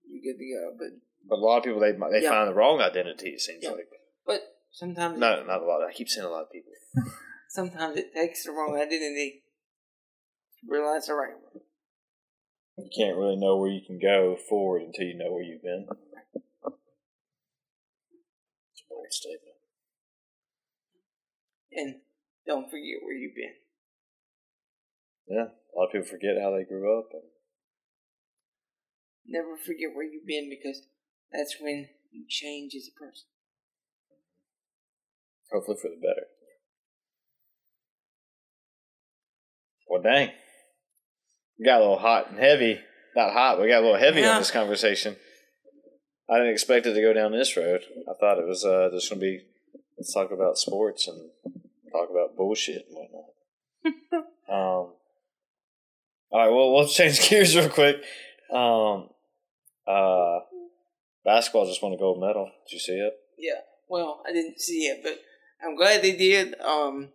you're good to go. But but a lot of people they they Yeah. find the wrong identity it seems Yeah. like but sometimes no not a lot i keep seeing a lot of people sometimes it takes the wrong identity to realize the right one. You can't really know where you can go forward until you know where you've been it's a bold statement And don't forget where you've been. yeah a lot of people forget how they grew up and Never forget where you've been because that's when you change as a person. hopefully for the better. Well, dang, we got a little hot and heavy. Not hot, we got a little heavy Yeah. on this conversation. I didn't expect it to go down this road. I thought it was uh, just going to be let's talk about sports and talk about bullshit and whatnot. um, all right, well, let's change gears real quick. Um, uh, basketball just won a gold medal. Did you see it? Yeah. Well, I didn't see it, but I'm glad they did. Um,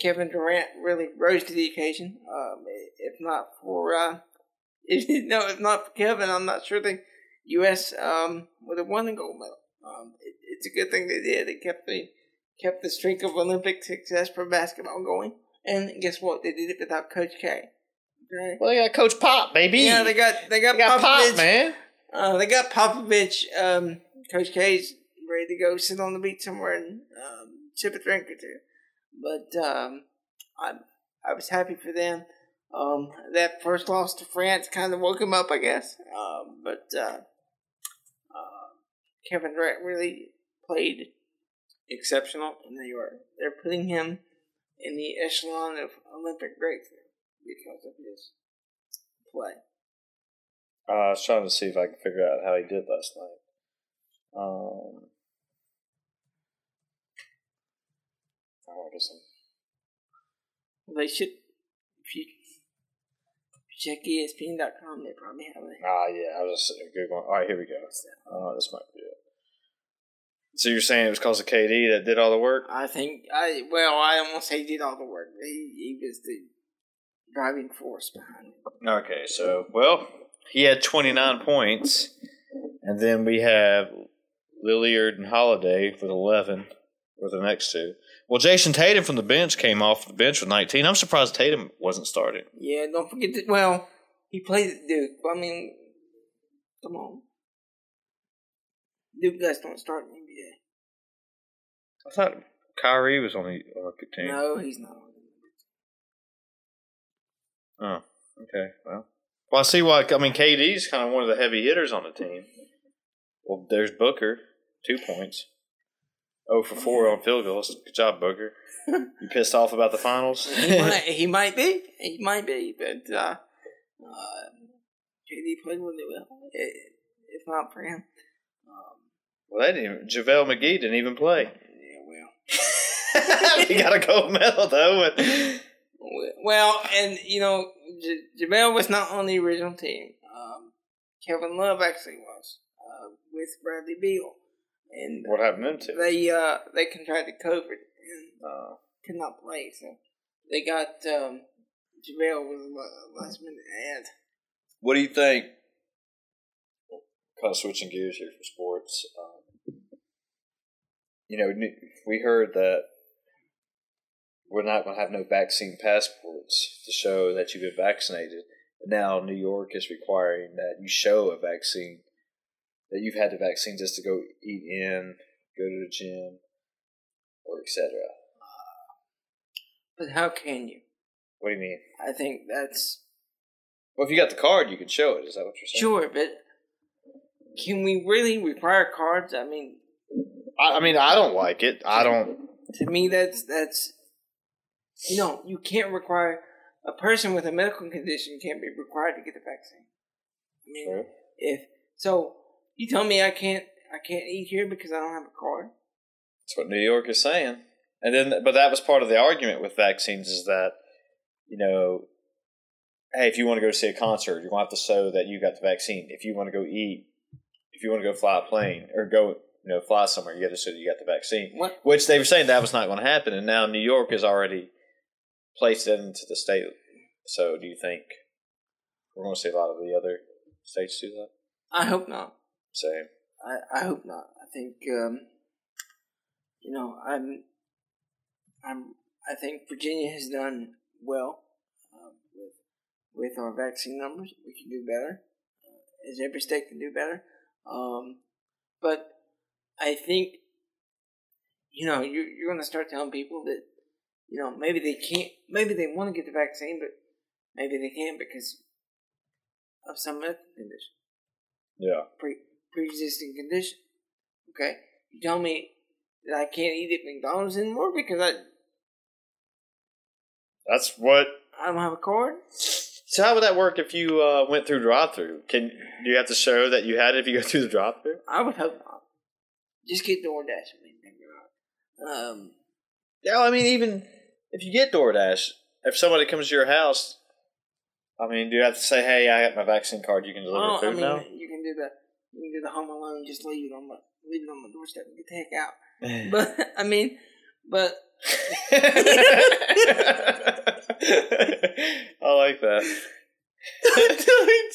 Kevin Durant really rose to the occasion. Um, if not for uh, if, no, if not for Kevin, I'm not sure the U.S. Um, would have won the gold medal. Um, it, it's a good thing they did. It kept the kept the streak of Olympic success for basketball going. And guess what? They did it without Coach K. Okay. Well, they got Coach Pop, baby. Yeah, they got they got, They got Popovich. Pop, man. Uh, they got Popovich. Um, Coach K's ready to go sit on the beach somewhere and um, sip a drink or two. But um, I I was happy for them. Um, that first loss to France kind of woke him up, I guess. Um, but uh, uh, Kevin Durant really played exceptional, and they were they're putting him in the echelon of Olympic greats because of his play. Uh, I was trying to see if I could figure out how he did last night. Um, I'm- They should. If you check ESPN.com, they probably have it. Ah, yeah, I was just googling. All right, here we go. Oh, this might be it. So you're saying it was because of KD that did all the work? I think I well, I to say he did all the work. He he was the driving force behind it. Okay, so well, he had 29 points, and then we have Lillard and Holiday with 11, or the next two. Well, Jayson Tatum from the bench came off the bench with 19. I'm surprised Tatum wasn't starting. Yeah, don't forget that. Well, he played at Duke. I mean, come on, Duke guys don't start in the NBA. I thought Kyrie was on the Olympic team. No, he's not. on the Oh, okay. Well, well, I see why. I mean, KD's kind of one of the heavy hitters on the team. Well, there's Booker, two points. Oh for four on field goals. Good job, Booker. You pissed off about the finals? he, might, he might be. He might be, but uh, uh, KD played really well. If not for him, um, well, they didn't. JaVale McGee didn't even play. yeah, well. he got a gold medal though. And Well, and you know, J- JaVale was not on the original team. Um, Kevin Love actually was uh, with Bradley Beal, and what happened to them? two? they uh, they contracted COVID and Uh, could not play, so they got um, JaVale with a last minute ad. what do you think? Kind of switching gears here from sports. Um, you know, we heard that we're not going to have no vaccine passports to show that you've been vaccinated. And now New York is requiring that you show a vaccine, that you've had the vaccine just to go eat in, go to the gym, or etc. But how can you? What do you mean? I think that's Well, if you got the card, you can show it. Is that what you're saying? sure, but can we really require cards? I mean, I, I mean, I don't like it. I don't. to me that's that's you know you can't require a person with a medical condition can't be required to get the vaccine i mean True. if so you tell me i can't i can't eat here because i don't have a card That's what New York is saying. And then, but that was part of the argument with vaccines is that, you know, hey, if you want to go see a concert, you're going to have to show that you got the vaccine. If you want to go eat, if you want to go fly a plane or go, you know, fly somewhere, you got to show that you got the vaccine. what Which they were saying that was not going to happen. And now New York has already placed it into the state. So do you think we're going to see a lot of the other states do that? i hope not Same. i i hope not. I think um you know i'm i'm i think virginia has done well uh, with with our vaccine numbers. We can do better. Uh, as every state can do better. Um but I think, you know, you're, you're going to start telling people that, you know, maybe they can't, maybe they want to get the vaccine, but maybe they can't because of some medical condition, Yeah. pre pre existing condition. Okay, you tell me that I can't eat at McDonald's anymore because I That's what I don't have a card. So how would that work if you uh, went through drive-through? Can do you have to show that you had it if you go through the drive-through? I would hope not. Just get DoorDash and right. Um, Yeah, I mean, even if you get DoorDash, if somebody comes to your house, I mean, do you have to say, "Hey, I got my vaccine card. You can deliver I food mean, now"? you can do the you can do the Home Alone. Just leave it on the leave it on my doorstep and get the heck out. But I mean, but I like that.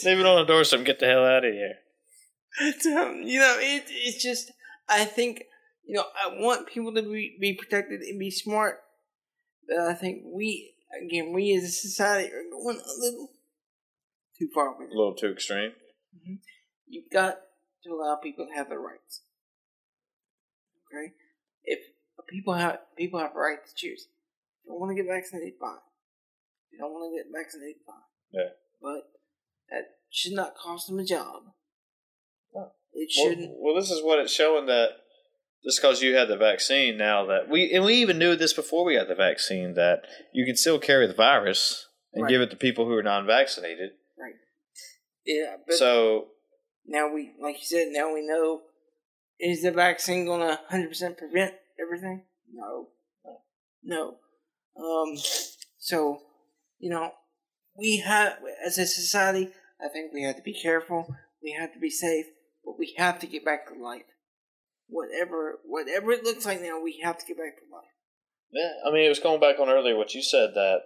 Leave it on the doorstep and get the hell out of here. um, you know, it, it's just I think you know I want people to be, be protected and be smart, but I think we again we as a society are going a little too far with A little too extreme. You've got to allow people to have their rights. Okay, if people have people have a right to choose. If you don't want to get vaccinated, fine. If you don't want to get vaccinated, fine. Yeah. But that should not cost them a job. No. It Well, shouldn't. well, this is what it's showing that just because you had the vaccine now that we and we even knew this before we got the vaccine that you can still carry the virus and Right. give it to people who are non-vaccinated. Right. Yeah, but so now we, like you said, now we know. Is the vaccine going to 100% prevent everything? No. No. Um, so, you know, we have, as a society, I think we have to be careful. We have to be safe, but we have to get back to life. Whatever, whatever it looks like now, we have to get back to life. yeah, I mean, it was going back on earlier what you said that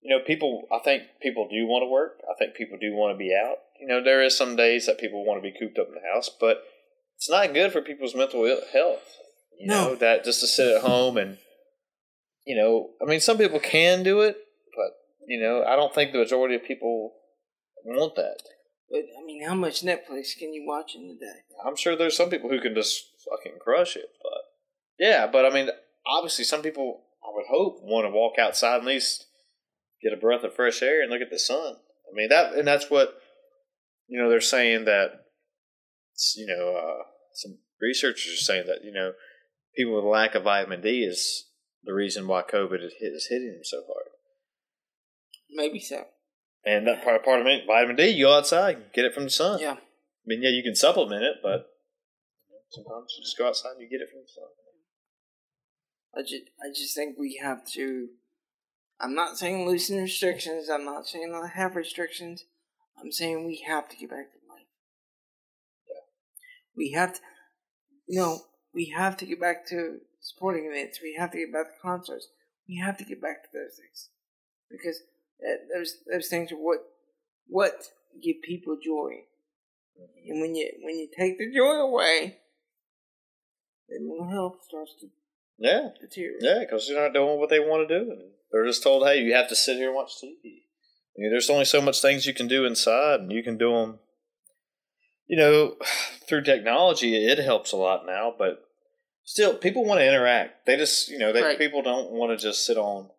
you know people. I think people do want to work. I think people do want to be out. You know, there is some days that people want to be cooped up in the house, but it's not good for people's mental health. You No. know, that just to sit at home and you know, I mean, some people can do it, but you know, I don't think the majority of people want that. But, I mean, how much Netflix can you watch in a day? I'm sure there's some people who can just fucking crush it, but yeah, but I mean, obviously, some people I would hope want to walk outside at least get a breath of fresh air and look at the sun. I mean that, and that's what you know. They're saying that you know uh, some researchers are saying that you know people with lack of vitamin D is the reason why COVID is, is hitting them so hard. Maybe so. And that part part of it, vitamin D, you go outside, and get it from the sun. Yeah. I mean, yeah, you can supplement it, but sometimes you just go outside and you get it from the sun. I just, I just think we have to. I'm not saying loosen restrictions. I'm not saying not have restrictions. I'm saying we have to get back to life. Yeah. We have to, you know, we have to get back to sporting events. We have to get back to concerts. We have to get back to those things because uh, those those things are what what give people joy. And when you when you take the joy away, their mental health starts to Yeah, deteriorate. yeah, because they're not doing what they want to do, and they're just told, "Hey, you have to sit here and watch TV." I mean, there's only so much things you can do inside, and you can do them. You know, through technology, it helps a lot now, but still, people want to interact. They just, you know, they Right. people don't want to just sit on,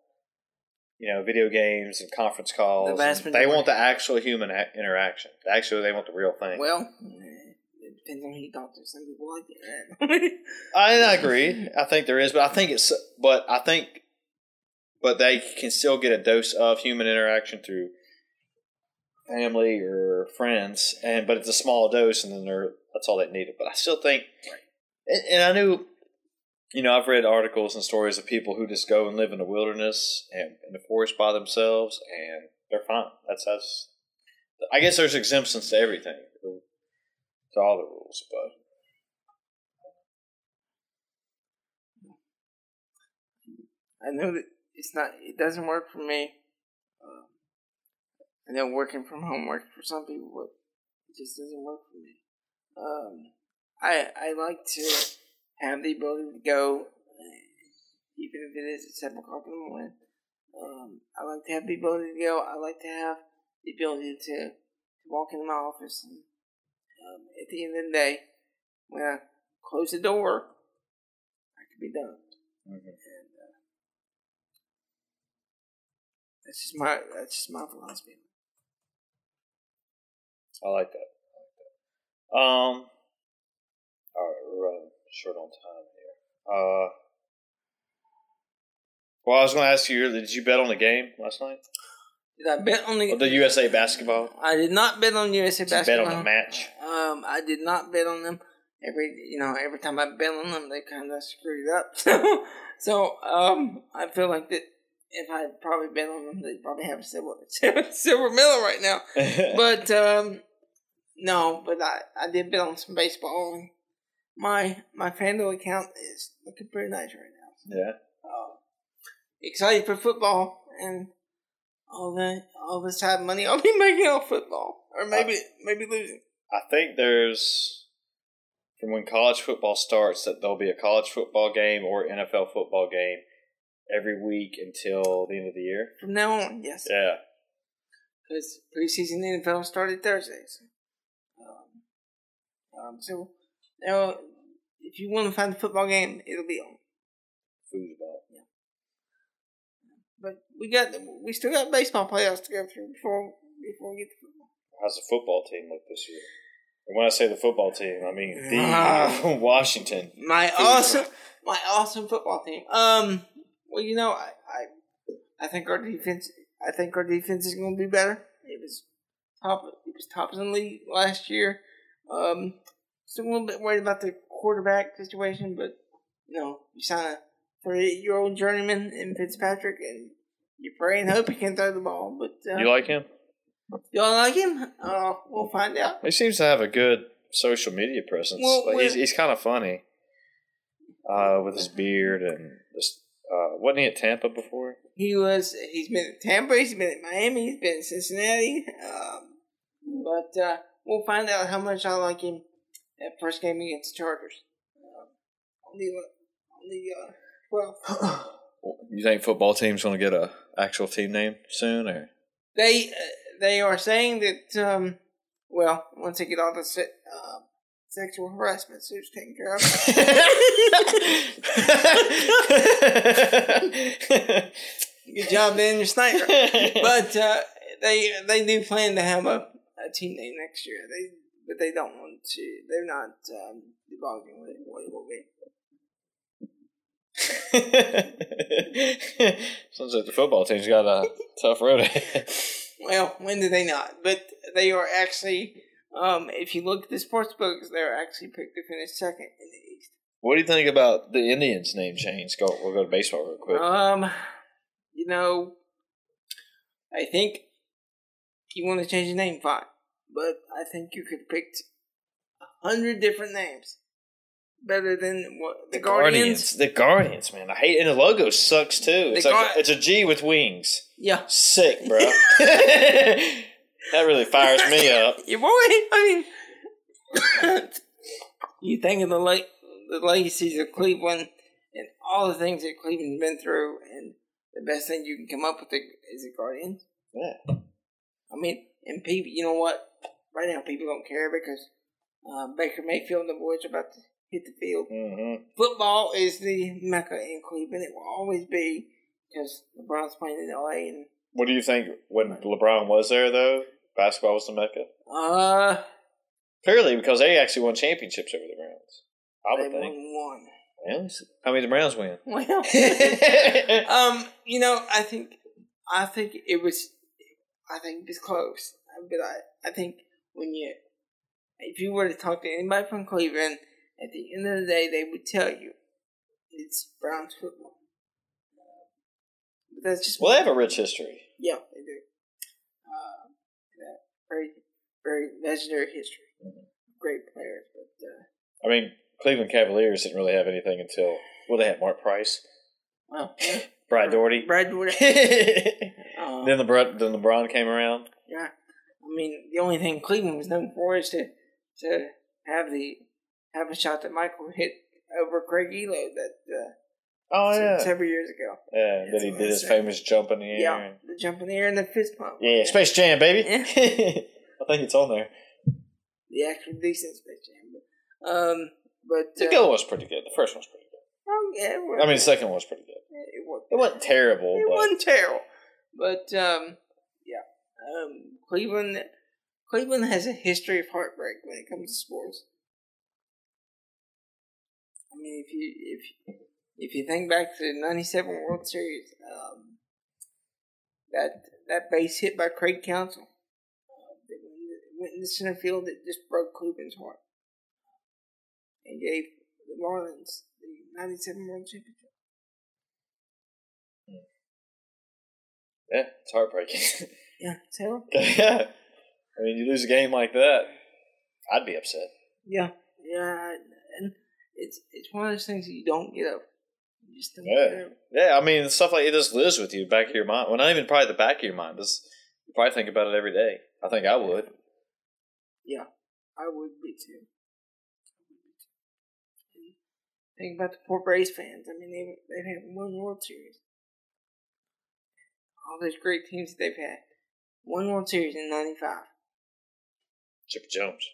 you know, video games and conference calls. The and they want the actual human a- interaction. Actually, they want the real thing. Well, eh, it depends on who you talk to. Some people like it. I, I agree. I think there is, but I think it's, but I think, but they can still get a dose of human interaction through family or friends, and but it's a small dose, and then they're that's all they needed. But I still think, and, and I knew, you know, I've read articles and stories of people who just go and live in the wilderness and in the forest by themselves, and they're fine. That's that's. I guess there's exemptions to everything, to all the rules, but. I know that it's not. It doesn't work for me. Um, I know working from home works for some people, but it just doesn't work for me. Um, I I like to have the ability to go, uh, even if it is at seven o'clock in the morning. Um, I like to have the ability to go. I like to have the ability to, to walk into my office and um, at the end of the day, when I close the door, I can be done. And uh, that's just my that's just my philosophy. I like that. I like that. Um. All right, we're running short on time here. Uh. Well, I was going to ask you, did you bet on the game last night? Did I bet on the? The USA basketball? I did not bet on USA Did you bet on the match? Um, I did not bet on them. Every you know, every time I bet on them, they kind of screwed it up. So, so um, I feel like that if I would probably been on them, they'd probably have a silver silver medal right now. But um, no, but I I did bet on some baseball. And, my my FanDuel account is looking pretty nice right now. Yeah. Uh, excited for football and all the all this time money I'll be making off football, or maybe maybe losing. I think there's from when college football starts that there'll be a college football game or NFL football game every week until the end of the year. From now on, yes, Yeah. because preseason NFL started Thursday. So, um, um, so now if you want to find the football game, it'll be on. Foosball. Yeah. But we got we still got baseball playoffs to go through before before we get to football. How's the football team look this year? And when I say the football team, I mean the Ah. Washington. My awesome, my awesome football team. Um, well, you know, I, I, I think our defense, I think our defense is going to be better. It was top, it was top in the league last year. Um, still a little bit worried about the quarterback situation, but you know, you sign a thirty-eight-year-old journeyman in Fitzpatrick, and you pray and hope he can throw the ball. But uh, You like him? y'all like him? Uh, we'll find out. He seems to have a good social media presence. Well, Like, he's he's kind of funny uh, with his beard and just. Uh, wasn't he at Tampa before? He was. He's been at Tampa. He's been at Miami. He's been at Cincinnati. Um, but uh, we'll find out how much I like him at first game against the Chargers. Um, on the on the uh, well, You think football team's going to get a actual team name soon, or they uh, they are saying that um, well once they get all the uh, sexual harassment suits taken care of. Good job, Daniel Snyder. but uh, they they do plan to have a, a team name next year. They but they don't want to. They're not um, divulging what it, what it will be. Sounds like the football team's got a tough road ahead. Well, when did they not? But they are actually. Um, if you look at the sports books, they're actually picked to finish second in the East. What do you think about the Indians' name change? Go, we'll go to baseball real quick. Um, you know, I think you want to change the name, fine. But I think you could pick a hundred different names. Better than what the, Guardians. The Guardians, man. I hate and the logo sucks too. It's The like a, it's a G with wings. Yeah. Sick, bro. that really fires me up. Your boy, I mean, you think of the late, the legacies of Cleveland and all the things that Cleveland's been through, and the best thing you can come up with is the Guardians. Yeah. I mean, and people, you know what? Right now, people don't care because uh, Baker Mayfield and the boys are about to hit the field. Mm-hmm. Football is the mecca in Cleveland. It will always be because LeBron's playing in LA. And What do you think when LeBron was there though? Basketball was the mecca. uh, Clearly, because they actually won championships over the Browns. I would they would won one. Yeah. How many did the Browns win? Well, um, you know, I think, I think it was, I think it was close. But I, I think when you, if you were to talk to anybody from Cleveland, at the end of the day, they would tell you it's Browns football. But that's just well, they have a rich history. yeah, they do. Very, very legendary history. Great players, but uh, I mean, Cleveland Cavaliers didn't really have anything until well, they had Mark Price, well, yeah. Brad Daugherty. Brad Daugherty. then the LeBron, then LeBron came around. Yeah, I mean the only thing Cleveland was known for is to to have the have a shot that Michael hit over Craig Ehlo that uh, Oh yeah, several years ago. yeah. That's Then he did his famous jump in the air. Yeah, and- the jump in the air and the fist pump. yeah, Space Jam, baby. Yeah. I think it's on there. the actual decent Space Jam. But, um, but The uh, one's pretty good. The first one's pretty good. oh, yeah, well, I mean, the second one was pretty good. it wasn't, It wasn't terrible, it but wasn't terrible, but um, yeah, um, Cleveland Cleveland has a history of heartbreak when it comes to sports. I mean, if you if if you think back to the '97 World Series, um, that that base hit by Craig Counsell uh, went, in the center field, it just broke Cleveland's heart and gave the Marlins the '97 World Championship. yeah, it's heartbreaking. Yeah, terrible. yeah, I mean, you lose a game like that, I'd be upset. Yeah, yeah, and it's it's one of those things that you don't get over. You just don't Yeah. Yeah, I mean, stuff like it just lives with you, back of your mind. Well, not even probably the back of your mind. Just, you probably think about it every day. I think I would. Yeah, I would be too. Think about the poor Braves fans. I mean, they they've had one World Series. All those great teams that they've had. One World Series in '95. Chipper Jones.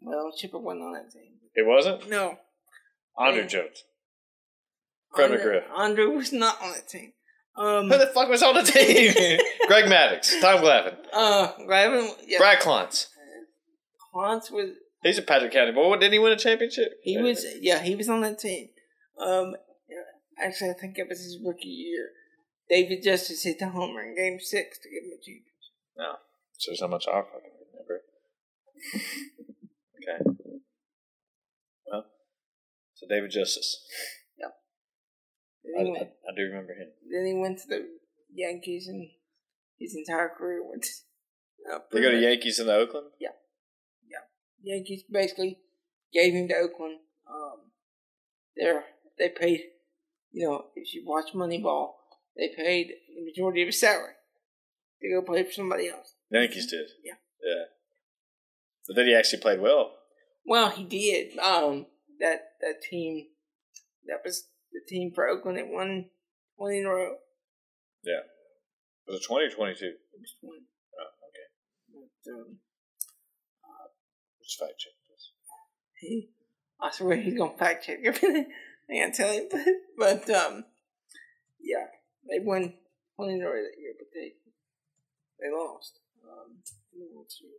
Well, Chipper wasn't on that team. It wasn't? No, Andre. Jones. Fred Andre, McGriff. Andre was not on the team. Um, Who the fuck was on the team? Greg Maddux. Tom Glavine. uh, Glavine, yeah, Brad Clontz. Hans was He's a Patrick County boy. Didn't he win a championship? He was, yeah, he was on that team. Um, actually, I think it was his rookie year. David Justice hit the homer in Game Six to give him a championship. No. so there's not much I fucking remember. okay. Well, so David Justice. I, he, I, I do remember him. then he went to the Yankees, and his entire career went. To, uh, They go to Yankees in the Oakland? Yeah, yeah. Yankees basically gave him to Oakland. Um, there they paid, you know, if you watch Moneyball, they paid the majority of his salary to go play for somebody else. Yankees did. Yeah. Yeah. But then he actually played well. Well, he did. Um, that that team, that was the team for Oakland that won twenty in a row. Yeah. Was it 20 or 22? It was 20. Oh, okay. But, um, Let's fact check this. he, I swear he's gonna fact check everything. I can't tell you, but, but um, yeah, they won twenty in a row that year, but they they lost. Um, in the World Series.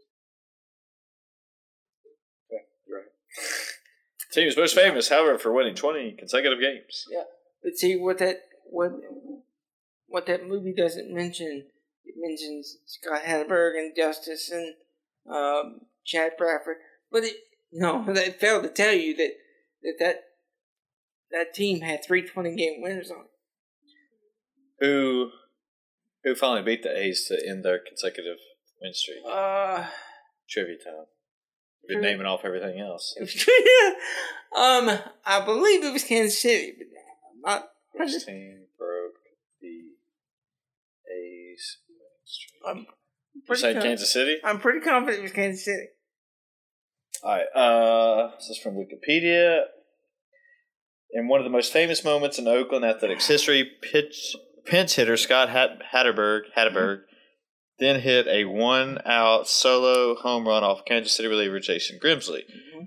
Okay, you're right. Team is most famous, however, for winning 20 consecutive games. Yeah. But see what that what what that movie doesn't mention. It mentions Scott Hatteberg and Justice and um, Chad Bradford, but it you know they failed to tell you that that that, that team had three 20 game winners on it. Who who finally beat the A's to end their consecutive win streak? Uh, Trivia time. Been Trivia- naming off everything else. um, I believe it was Kansas City, but I'm not. Team broke the A's? I'm You pretty, said Kansas City? I'm pretty confident it was Kansas City. All right. Uh, this is from Wikipedia. In one of the most famous moments in Oakland Athletics history, pitch pinch hitter Scott Hat- Hatteberg Hatteberg then hit a one-out solo home run off Kansas City reliever Jason Grimsley.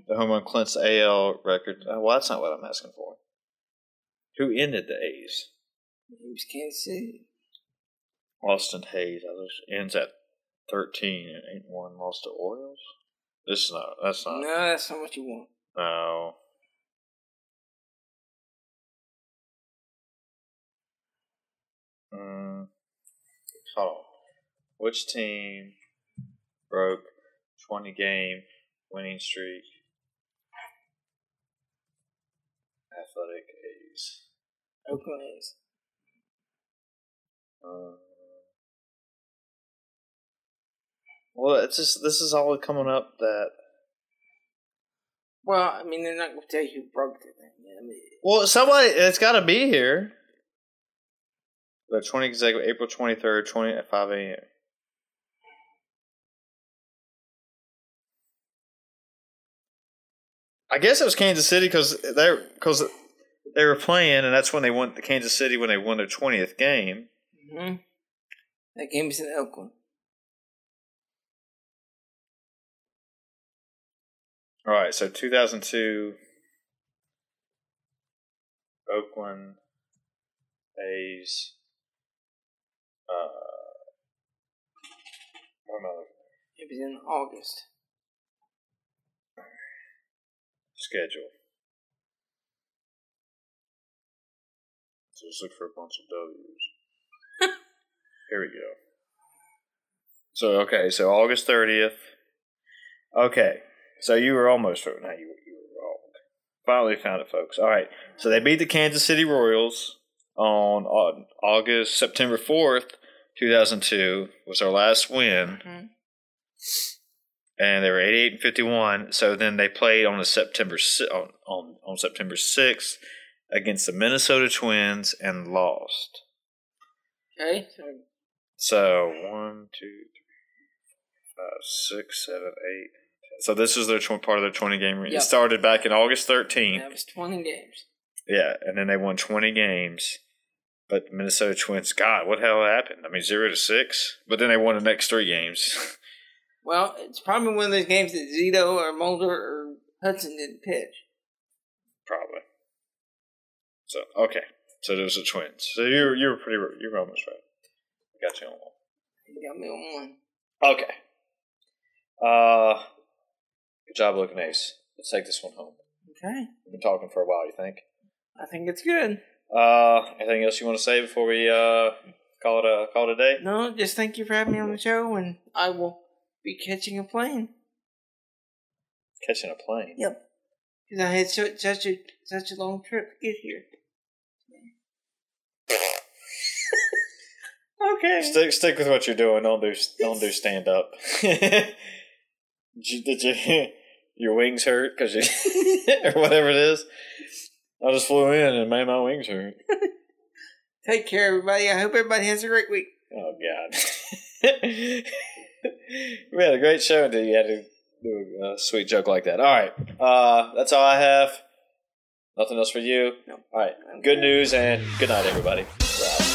The home run clinches the AL record. Uh, well, that's not what I'm asking for. Who ended the A's? It was Kansas City. Austin Hays. I just- ends at 13 and ain't one lost to Orioles. This is not. That's not. No, that's not what you want. No. Mm, hold on. Which team broke 20 game winning streak? Athletic A's. Oakland A's. Uh, well, it's just this is all coming up that. Well, I mean, they're not going to tell you who broke it. I mean, Well, somebody it's got to be here. The twenty April twenty third, twenty at five a.m. I guess it was Kansas City because they because they were playing, and that's when they won the Kansas City when they won their twentieth game. hmm that game was in Oakland. All right, so two thousand two, Oakland A's. Uh, what am I looking at? It was in August. Schedule. So just look for a bunch of W's. Here we go. So okay, so August thirtieth. Okay, so you were almost right. Now you you were wrong. Finally found it, folks. All right, so they beat the Kansas City Royals on August September fourth, two thousand two. Was our last win. Mhm. And they were 88 and 51. So then they played on the September on, on on September 6th against the Minnesota Twins and lost. Okay. So one, two, three, five, six, seven, eight. So this is their tw- part of their 20 game. Yep. It started back in August 13th. that was 20 games. Yeah, and then they won 20 games. But the Minnesota Twins, God, what the hell happened? I mean, zero to six. But then they won the next three games. Well, it's probably one of those games that Zito or Mulder or Hudson didn't pitch. Probably. So okay, so those are twins. So you you were pretty you were almost right. Got you on one. You got me on one. Okay. Uh, good job, looking ace. Let's take this one home. Okay. We've been talking for a while. You think? I think it's good. Uh, anything else you want to say before we uh call it a call it a day? No, just thank you for having me on the show, and I will be catching a plane. Catching a plane. Yep. Because I had so, such a such a long trip to get here. okay. Stick stick with what you're doing. Don't do don't do stand up. did, you, did you your wings hurt because you or whatever it is? I just flew in and made my wings hurt. Take care, everybody. I hope everybody has a great week. Oh God. We had a great show until you had to do a sweet joke like that. All right, uh, that's all I have. Nothing else for you. No. All right. Good news and good night, everybody. We're